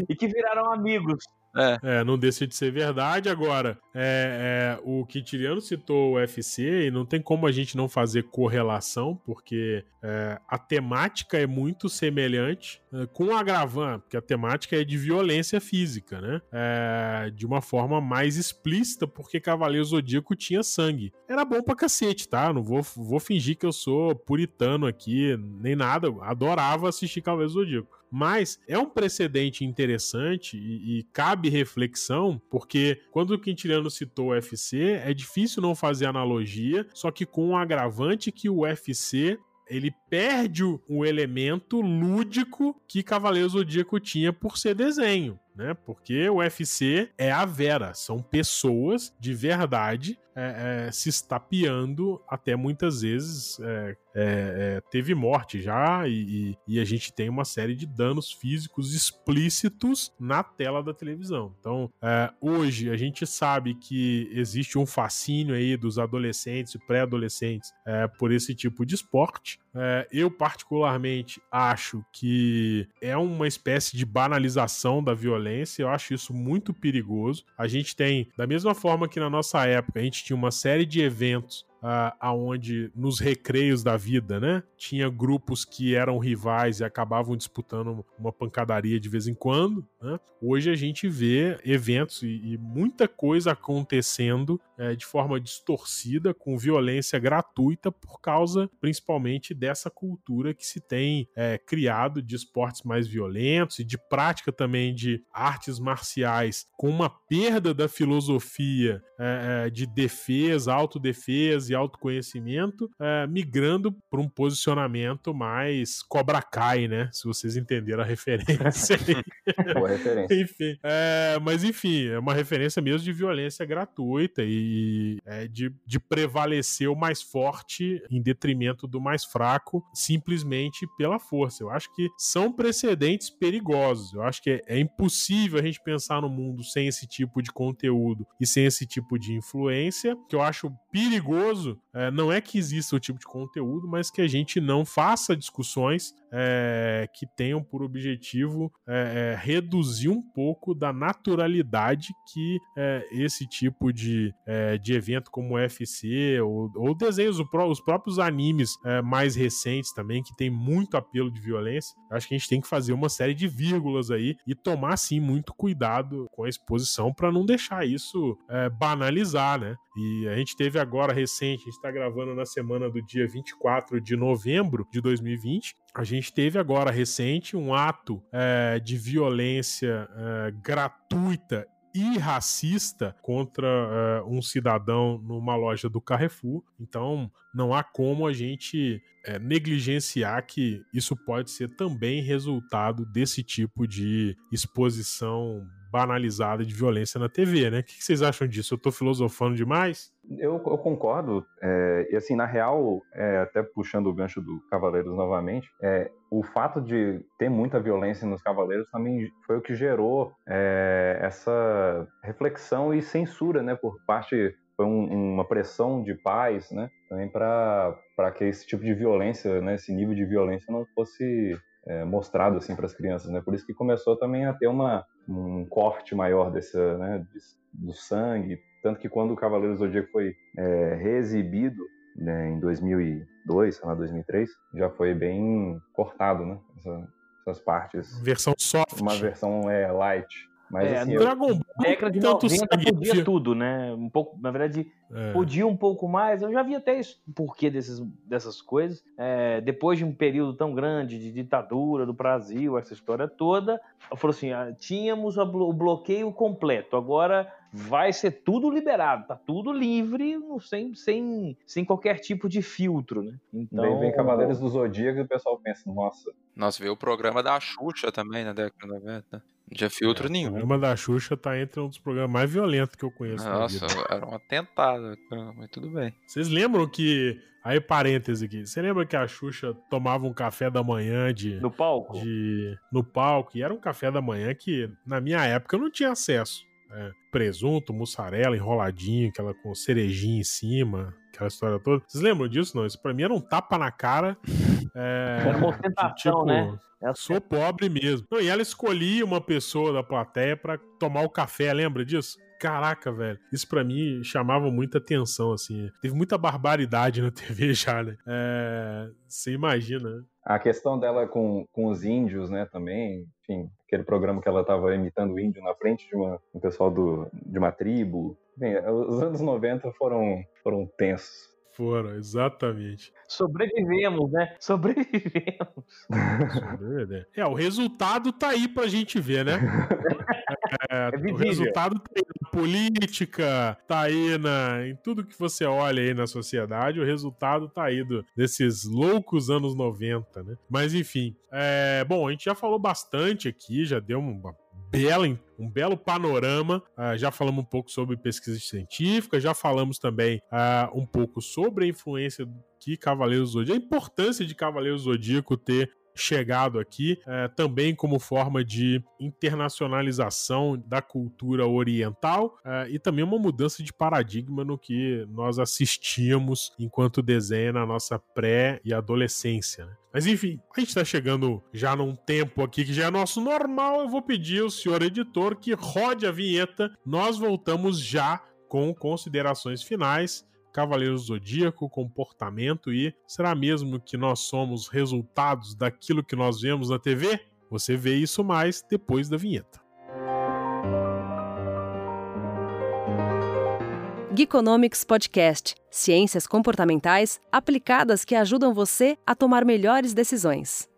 E que viraram amigos. É. é. não deixa de ser verdade. Agora, é, é, o Quintiliano citou o UFC e não tem como a gente não fazer correlação, porque é, a temática é muito semelhante é, com o agravante, porque a temática é de violência física, né? É, de uma forma mais explícita, porque Cavaleiro Zodíaco tinha sangue. Era bom pra cacete, tá? Não vou, vou fingir que eu sou puritano aqui, nem nada. Adorava assistir Cavaleiro Zodíaco. Mas é um precedente interessante e, e, cabe reflexão, porque quando o Quintiliano citou o UFC, é difícil não fazer analogia, só que com um agravante que o UFC ele perde o elemento lúdico que Cavaleiro Zodíaco tinha por ser desenho né? Porque o UFC é a Vera, são pessoas de verdade é, é, se estapeando, até muitas vezes é, é, é teve morte já, e, e, a gente tem uma série de danos físicos explícitos na tela da televisão. Então, é, hoje a gente sabe que existe um fascínio aí dos adolescentes e pré-adolescentes por esse tipo de esporte. Eu, particularmente, acho que é uma espécie de banalização da violência violência. Eu acho isso muito perigoso. A gente tem, da mesma forma que na nossa época, a gente tinha uma série de eventos uh, aonde nos recreios da vida, né? Tinha grupos que eram rivais e acabavam disputando uma pancadaria de vez em quando. Né? Hoje a gente vê eventos e, e muita coisa acontecendo é, de forma distorcida, com violência gratuita, por causa principalmente dessa cultura que se tem é, criado de esportes mais violentos e de prática também de artes marciais, com uma perda da filosofia é, de defesa, autodefesa autoconhecimento, é, migrando para um posicionamento mais Cobra Kai, né? Se vocês entenderam a referência. Boa referência. enfim, é, mas enfim, é uma referência mesmo de violência gratuita e é, de, de prevalecer o mais forte em detrimento do mais fraco, simplesmente pela força. Eu acho que são precedentes perigosos. Eu acho que é, é impossível a gente pensar no mundo sem esse tipo de conteúdo e sem esse tipo de influência, que eu acho perigoso é, não é que exista o tipo de conteúdo, mas que a gente não faça discussões é, que tenham por objetivo é, é reduzir um pouco da naturalidade que é, esse tipo de, é, de evento como o UFC ou, ou desenhos, os próprios animes mais recentes também, que tem muito apelo de violência, acho que a gente tem que fazer uma série de vírgulas aí e tomar, sim, muito cuidado com a exposição para não deixar isso banalizar, né? E a gente teve agora recente, a gente está gravando na semana do dia 24 de novembro de 2020. A gente teve agora recente um ato é, de violência é, gratuita e racista contra uh, um cidadão numa loja do Carrefour. Então, não há como a gente negligenciar que isso pode ser também resultado desse tipo de exposição banalizada de violência na TV, né? O que vocês acham disso? Eu tô filosofando demais? Eu, eu concordo. É, e assim, na real, é, até puxando o gancho do Cavaleiros novamente, é, o fato de ter muita violência nos Cavaleiros também foi o que gerou é, essa reflexão e censura, né, por parte foi um, uma pressão de pais, né? Também para que esse tipo de violência, né? Esse nível de violência não fosse é, mostrado assim para as crianças, né? Por isso que começou também a ter uma, um corte maior desse, né? do sangue, tanto que quando o Cavaleiro Zodíaco foi é, reexibido né, em 2002, sei lá, 2003, já foi bem cortado, né? Essa, essas partes. Versão soft. Uma versão é, light. Mas, é, assim, no Dragon Ball, década de 90 podia tudo, né? Um pouco, na verdade, é. podia um pouco mais. Eu já vi até isso, o porquê desses, dessas coisas. É, depois de um período tão grande de ditadura do Brasil, essa história toda, eu falou assim: ah, tínhamos o bloqueio completo, agora vai ser tudo liberado, tá tudo livre, sem, sem, sem qualquer tipo de filtro, né? Então... Daí vem Cavaleiros do Zodíaco e o pessoal pensa, nossa. Nós vê o programa da Xuxa também na década de 90. Não tinha filtro é, nenhum. O programa da Xuxa tá entre um dos programas mais violentos que eu conheço. Nossa, era um atentado, mas tudo bem. Vocês lembram que. Aí, parêntese aqui. Você lembra que a Xuxa tomava um café da manhã de. No palco? De, no palco. E era um café da manhã que, na minha época, eu não tinha acesso. É, presunto, mussarela, enroladinho, aquela com cerejinha em cima, aquela história toda. Vocês lembram disso? Não, isso pra mim era um tapa na cara. É, era uma ostentação, tipo, né? Sou pobre mesmo. Não, e ela escolhia uma pessoa da plateia para tomar o café, lembra disso? Caraca, velho. Isso para mim chamava muita atenção, assim. Teve muita barbaridade na TV já, né? É... Você imagina, né? A questão dela com, com os índios, né, também, enfim, aquele programa que ela estava imitando o índio na frente de uma, um pessoal do, de uma tribo. Bem, os anos 90 foram, foram tensos. Foram, exatamente. Sobrevivemos, né? Sobrevivemos. é, o resultado tá aí pra gente ver, né? É, é o resultado tá aí na política, tá aí na, em tudo que você olha aí na sociedade, o resultado tá aí do, desses loucos anos 90, né? Mas enfim, é, bom, a gente já falou bastante aqui, já deu uma um belo panorama. Uh, já falamos um pouco sobre pesquisa científica, já falamos também uh, um pouco sobre a influência que Cavaleiros Zodíaco, a importância de Cavaleiros Zodíaco ter chegado aqui, é, também como forma de internacionalização da cultura oriental é, e também uma mudança de paradigma no que nós assistíamos enquanto desenho na nossa pré e adolescência. Né? Mas enfim, a gente está chegando já num tempo aqui que já é nosso normal. Eu vou pedir ao senhor editor que rode a vinheta. Nós voltamos já com considerações finais Cavaleiro Zodíaco, comportamento e será mesmo que nós somos resultados daquilo que nós vemos na TV? Você vê isso mais depois da vinheta. Geekonomics Podcast Ciências comportamentais aplicadas que ajudam você a tomar melhores decisões.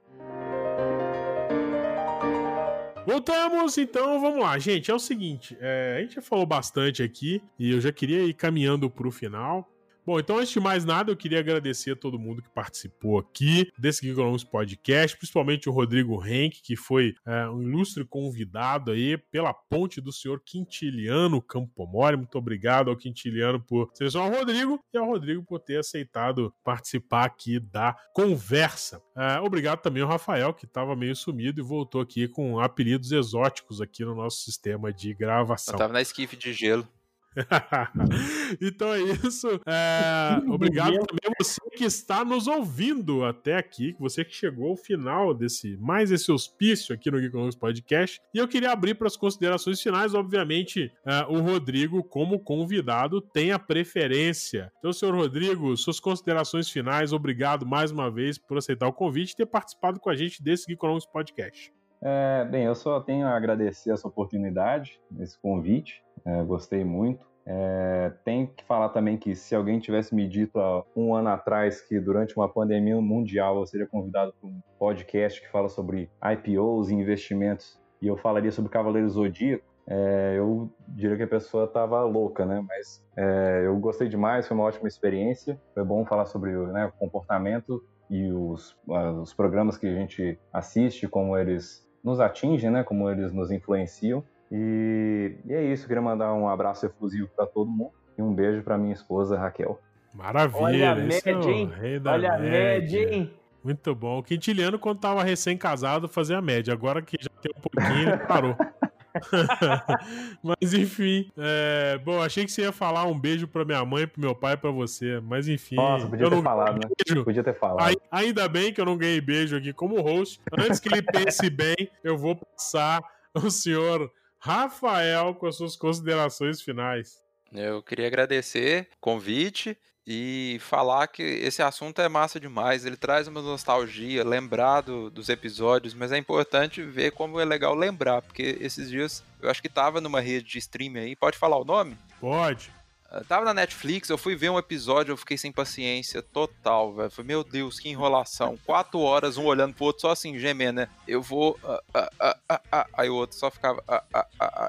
Voltamos, então vamos lá, gente. É o seguinte, é, a gente já falou bastante aqui e eu já queria ir caminhando para o final. Bom, então antes de mais nada, eu queria agradecer a todo mundo que participou aqui desse Geekonomics Podcast, principalmente o Rodrigo Henk, que foi é, um ilustre convidado aí pela ponte do senhor Quintiliano Campomori. Muito obrigado ao Quintiliano por selecionar o Rodrigo e ao Rodrigo por ter aceitado participar aqui da conversa. É, obrigado também ao Rafael, que estava meio sumido e voltou aqui com apelidos exóticos aqui no nosso sistema de gravação. Eu tava na esquife de gelo. então é isso. É, obrigado também a você que está nos ouvindo até aqui, você que chegou ao final desse mais esse hospício aqui no Geekonomics Podcast. E eu queria abrir para as considerações finais. Obviamente, é, o Rodrigo, como convidado, tem a preferência. Então, senhor Rodrigo, suas considerações finais. Obrigado mais uma vez por aceitar o convite e ter participado com a gente desse Geekonomics Podcast. É, bem, eu só tenho a agradecer essa oportunidade, esse convite. É, gostei muito. É, tem que falar também que se alguém tivesse me dito há um ano atrás que durante uma pandemia mundial eu seria convidado para um podcast que fala sobre IPOs e investimentos e eu falaria sobre Cavaleiro Zodíaco, é, eu diria que a pessoa estava louca, né? Mas é, eu gostei demais, foi uma ótima experiência. Foi bom falar sobre né, o comportamento e os, os programas que a gente assiste, como eles nos atingem, né? Como eles nos influenciam. E, e é isso, queria mandar um abraço efusivo para todo mundo e um beijo para minha esposa Raquel. Maravilha, Olha a média, é hein? Olha a média, hein? Muito bom. O Quintiliano, quando tava recém-casado, fazia a média. Agora que já tem um pouquinho, ele parou. mas enfim, é... bom, achei que você ia falar um beijo pra minha mãe, pro meu pai, pra você, mas enfim. Nossa, podia eu ter não falado, né? beijo. Podia ter falado. Ai- Ainda bem que eu não ganhei beijo aqui como host. Antes que ele pense bem, eu vou passar o senhor Rafael com as suas considerações finais. Eu queria agradecer o convite e falar que esse assunto é massa demais. Ele traz uma nostalgia, lembrar do- dos episódios, mas é importante ver como é legal lembrar, porque esses dias eu acho que tava numa rede de streaming aí. Pode falar o nome? Pode. Tava na Netflix, eu fui ver um episódio, eu fiquei sem paciência total, velho. Falei, meu Deus, que enrolação. Quatro horas, um olhando pro outro, só assim, gemendo, né? Eu vou. ah, ah, ah. Aí o outro só ficava.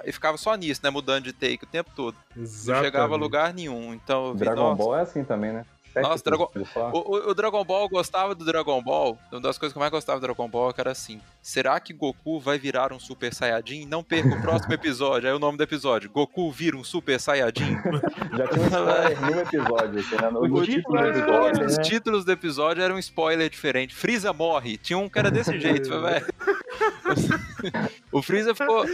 E ficava só nisso, né? Mudando de take o tempo todo. Não Exatamente. chegava a lugar nenhum. Então, eu vi, Dragon nossa, Ball é assim também, né? Nossa, Dragon-. O, o- o Dragon Ball, eu gostava do Dragon Ball. Uma das coisas que eu mais gostava do Dragon Ball é que era assim: será que Goku vai virar um Super Saiyajin? Não perca o próximo episódio. Aí o nome do episódio: Goku vira um Super Saiyajin. Já tinha um spoiler no episódio, assim, né? No, O título título do é episódio. spoiler, Todos os né? títulos do episódio eram um spoiler diferente. Freeza morre. Tinha um que era desse jeito, velho. O Freeza ficou.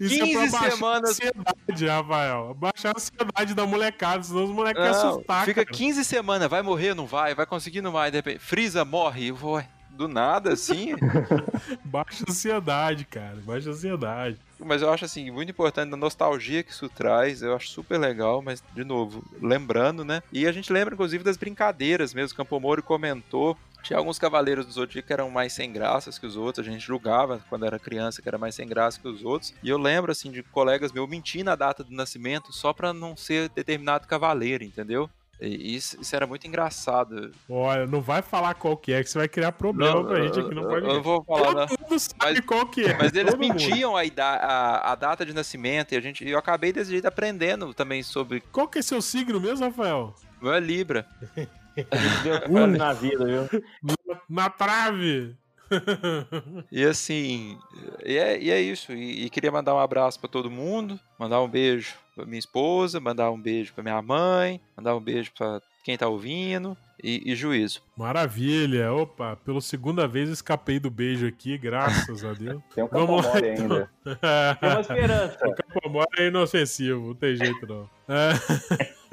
Isso 15 é pra baixar semanas- a ansiedade, Rafael. Baixar a ansiedade da molecada, senão os moleques assustar. fica cara. 15 semanas, vai morrer, não vai, vai conseguir, não vai. De repente, Freeza morre. Eu vou, ué, do nada, assim. Baixa ansiedade, cara. Baixa ansiedade. Mas eu acho assim, muito importante a nostalgia que isso traz, eu acho super legal, mas, de novo, lembrando, né? E a gente lembra, inclusive, das brincadeiras mesmo. Campo Moro comentou. Tinha alguns cavaleiros do Zodíaco que eram mais sem graças que os outros, a gente julgava quando era criança que era mais sem graça que os outros. E eu lembro, assim, de colegas meus mentindo a data do nascimento só pra não ser determinado cavaleiro, entendeu? E isso, isso era muito engraçado. Olha, não vai falar qual que é, que você vai criar problema pra gente aqui no eu, podcast. eu vou falar, né? Todo mundo sabe Mas- qual que é. Mas eles todo mentiam a, a, a data de nascimento e a gente, eu acabei desse jeito aprendendo também sobre Qual que é seu signo mesmo, Rafael? meu é Libra. Deu na vida, viu? Na trave! E assim, e é, e é isso. E, e queria mandar um abraço pra todo mundo, mandar um beijo pra minha esposa, mandar um beijo pra minha mãe, mandar um beijo pra quem tá ouvindo e, e juízo. Maravilha! Opa, pela segunda vez escapei do beijo aqui, graças a Deus. Tem um Vamos lá, Capomore então. ainda. Tem uma esperança. O Capomora é inofensivo, não tem jeito não. É.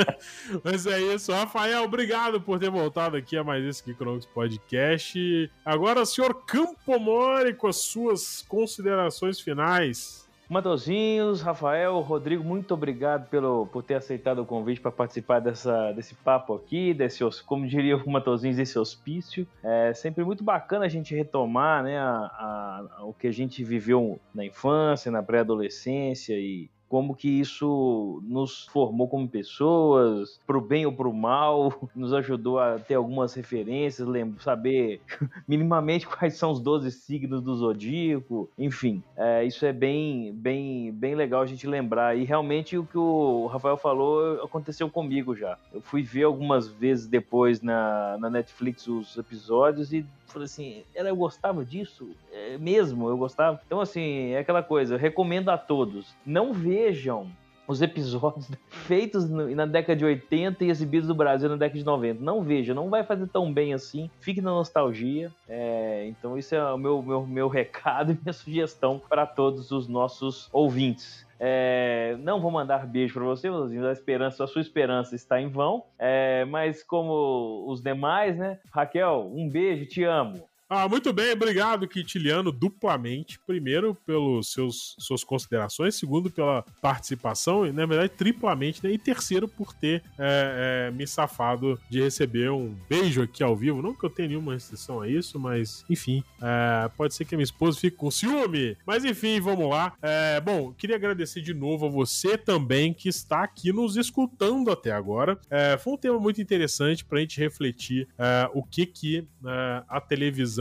Mas é isso, Rafael, obrigado por ter voltado aqui a mais esse Geekonomics Podcast. Agora, o senhor Campomori com as suas considerações finais. Matozinhos, Rafael, Rodrigo, muito obrigado pelo, por ter aceitado o convite para participar dessa, desse papo aqui, desse, como diria o Matozinhos, desse hospício. É sempre muito bacana a gente retomar né, a- a- o que a gente viveu na infância, na pré-adolescência e como que isso nos formou como pessoas, pro bem ou pro mal, nos ajudou a ter algumas referências, lem- saber minimamente quais são os 12 signos do zodíaco, enfim. É, isso é bem, bem, bem legal a gente lembrar. E realmente o que o Rafael falou aconteceu comigo já. Eu fui ver algumas vezes depois na, na Netflix os episódios e falei assim, eu gostava disso? Mesmo, eu gostava. Então, assim, é aquela coisa, eu recomendo a todos. Não vejam os episódios feitos na década de 80 e exibidos no Brasil na década de 90. Não veja, não vai fazer tão bem assim. Fique na nostalgia. É, então, isso é o meu, meu, meu recado e minha sugestão para todos os nossos ouvintes. É, não vou mandar beijo para você. A esperança, a sua esperança está em vão. É, mas como os demais, né? Raquel, um beijo, te amo. Ah, muito bem, obrigado, Quintiliano, duplamente. Primeiro, seus suas considerações, segundo, pela participação, e na verdade, triplamente, né? E terceiro, por ter é, é, me safado de receber um beijo aqui ao vivo. Não que eu tenha nenhuma restrição a isso, mas enfim, é, pode ser que a minha esposa fique com ciúme. Mas enfim, vamos lá. É, bom, queria agradecer de novo a você também que está aqui nos escutando até agora. É, foi um tema muito interessante para a gente refletir é, o que que a televisão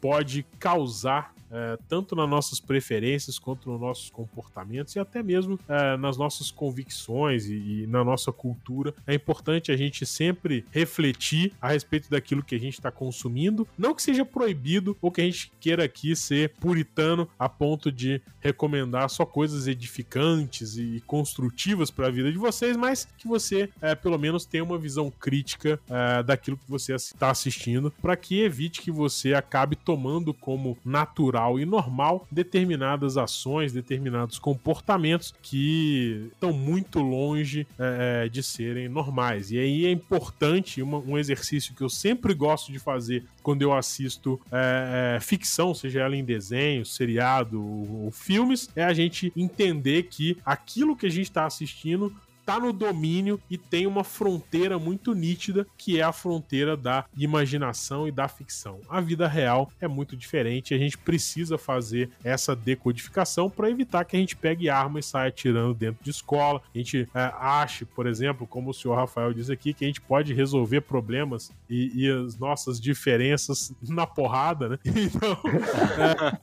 pode causar é, tanto nas nossas preferências quanto nos nossos comportamentos e até mesmo é, nas nossas convicções e, e na nossa cultura. É importante a gente sempre refletir a respeito daquilo que a gente está consumindo. Não que seja proibido ou que a gente queira aqui ser puritano a ponto de recomendar só coisas edificantes e construtivas para a vida de vocês, mas que você é, pelo menos tenha uma visão crítica é, daquilo que você está assistindo para que evite que você acabe tomando como natural natural e normal determinadas ações, determinados comportamentos que estão muito longe é, de serem normais. E aí é importante uma, um exercício que eu sempre gosto de fazer quando eu assisto é, é, ficção, seja ela em desenho, seriado ou, ou filmes, é a gente entender que aquilo que a gente está assistindo tá no domínio e tem uma fronteira muito nítida, que é a fronteira da imaginação e da ficção. A vida real é muito diferente e a gente precisa fazer essa decodificação para evitar que a gente pegue arma e saia atirando dentro de escola. A gente é, ache, por exemplo, como o senhor Rafael diz aqui, que a gente pode resolver problemas e, e as nossas diferenças na porrada, né? Então,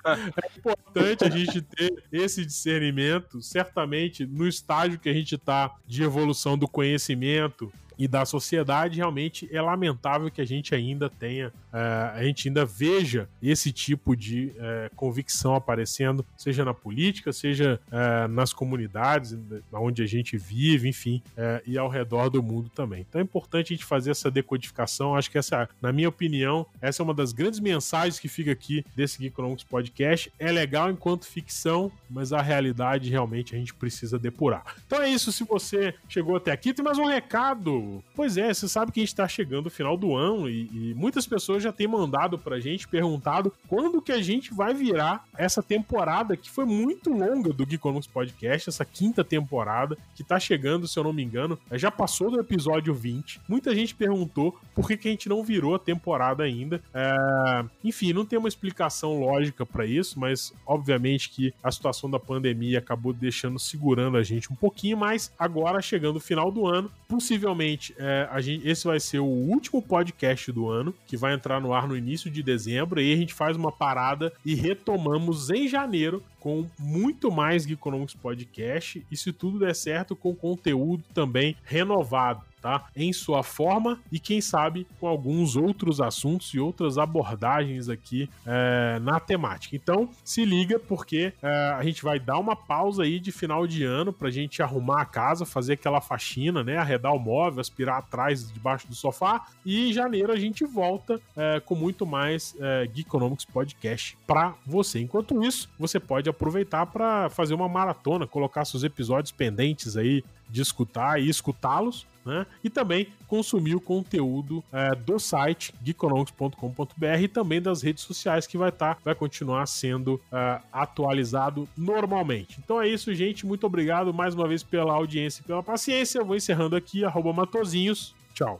é, é importante a gente ter esse discernimento, certamente no estágio que a gente está de evolução do conhecimento e da sociedade, realmente é lamentável que a gente ainda tenha, uh, a gente ainda veja esse tipo de uh, convicção aparecendo, seja na política, seja uh, nas comunidades onde a gente vive, enfim, e ao redor do mundo também. Então é importante a gente fazer essa decodificação. Acho que essa, na minha opinião, essa é uma das grandes mensagens que fica aqui desse Geekonomics Podcast. É legal enquanto ficção, mas a realidade realmente a gente precisa depurar. Então é isso. Se você chegou até aqui, tem mais um recado Pois é, você sabe que a gente tá chegando no final do ano e, e, muitas pessoas já têm mandado pra gente, perguntado quando que a gente vai virar essa temporada que foi muito longa do Geekonomics Podcast, essa quinta temporada, que tá chegando, se eu não me engano, já passou do episódio 20. Muita gente perguntou por que, que a gente não virou a temporada ainda. É... Enfim, não tem uma explicação lógica para isso, mas obviamente que a situação da pandemia acabou deixando, segurando a gente um pouquinho, mas agora chegando o final do ano, possivelmente é, a gente, esse vai ser o último podcast do ano, que vai entrar no ar no início de dezembro, e a gente faz uma parada e retomamos em janeiro com muito mais Geekonomics Podcast, e se tudo der certo, com conteúdo também renovado tá? Em sua forma e quem sabe com alguns outros assuntos e outras abordagens aqui é, na temática. Então se liga porque é, a gente vai dar uma pausa aí de final de ano pra gente arrumar a casa, fazer aquela faxina, né? Arredar o móvel, aspirar atrás debaixo do sofá e em janeiro a gente volta é, com muito mais é, Geekonomics Podcast para você. Enquanto isso, você pode aproveitar para fazer uma maratona, colocar seus episódios pendentes aí de escutar e escutá-los, né? E também consumir o conteúdo é, do site geekonomics.com.br e também das redes sociais que vai estar, tá, vai continuar sendo é, atualizado normalmente. Então é isso, gente. Muito obrigado mais uma vez pela audiência e pela paciência. Eu vou encerrando aqui, arroba Matozinhos. Tchau.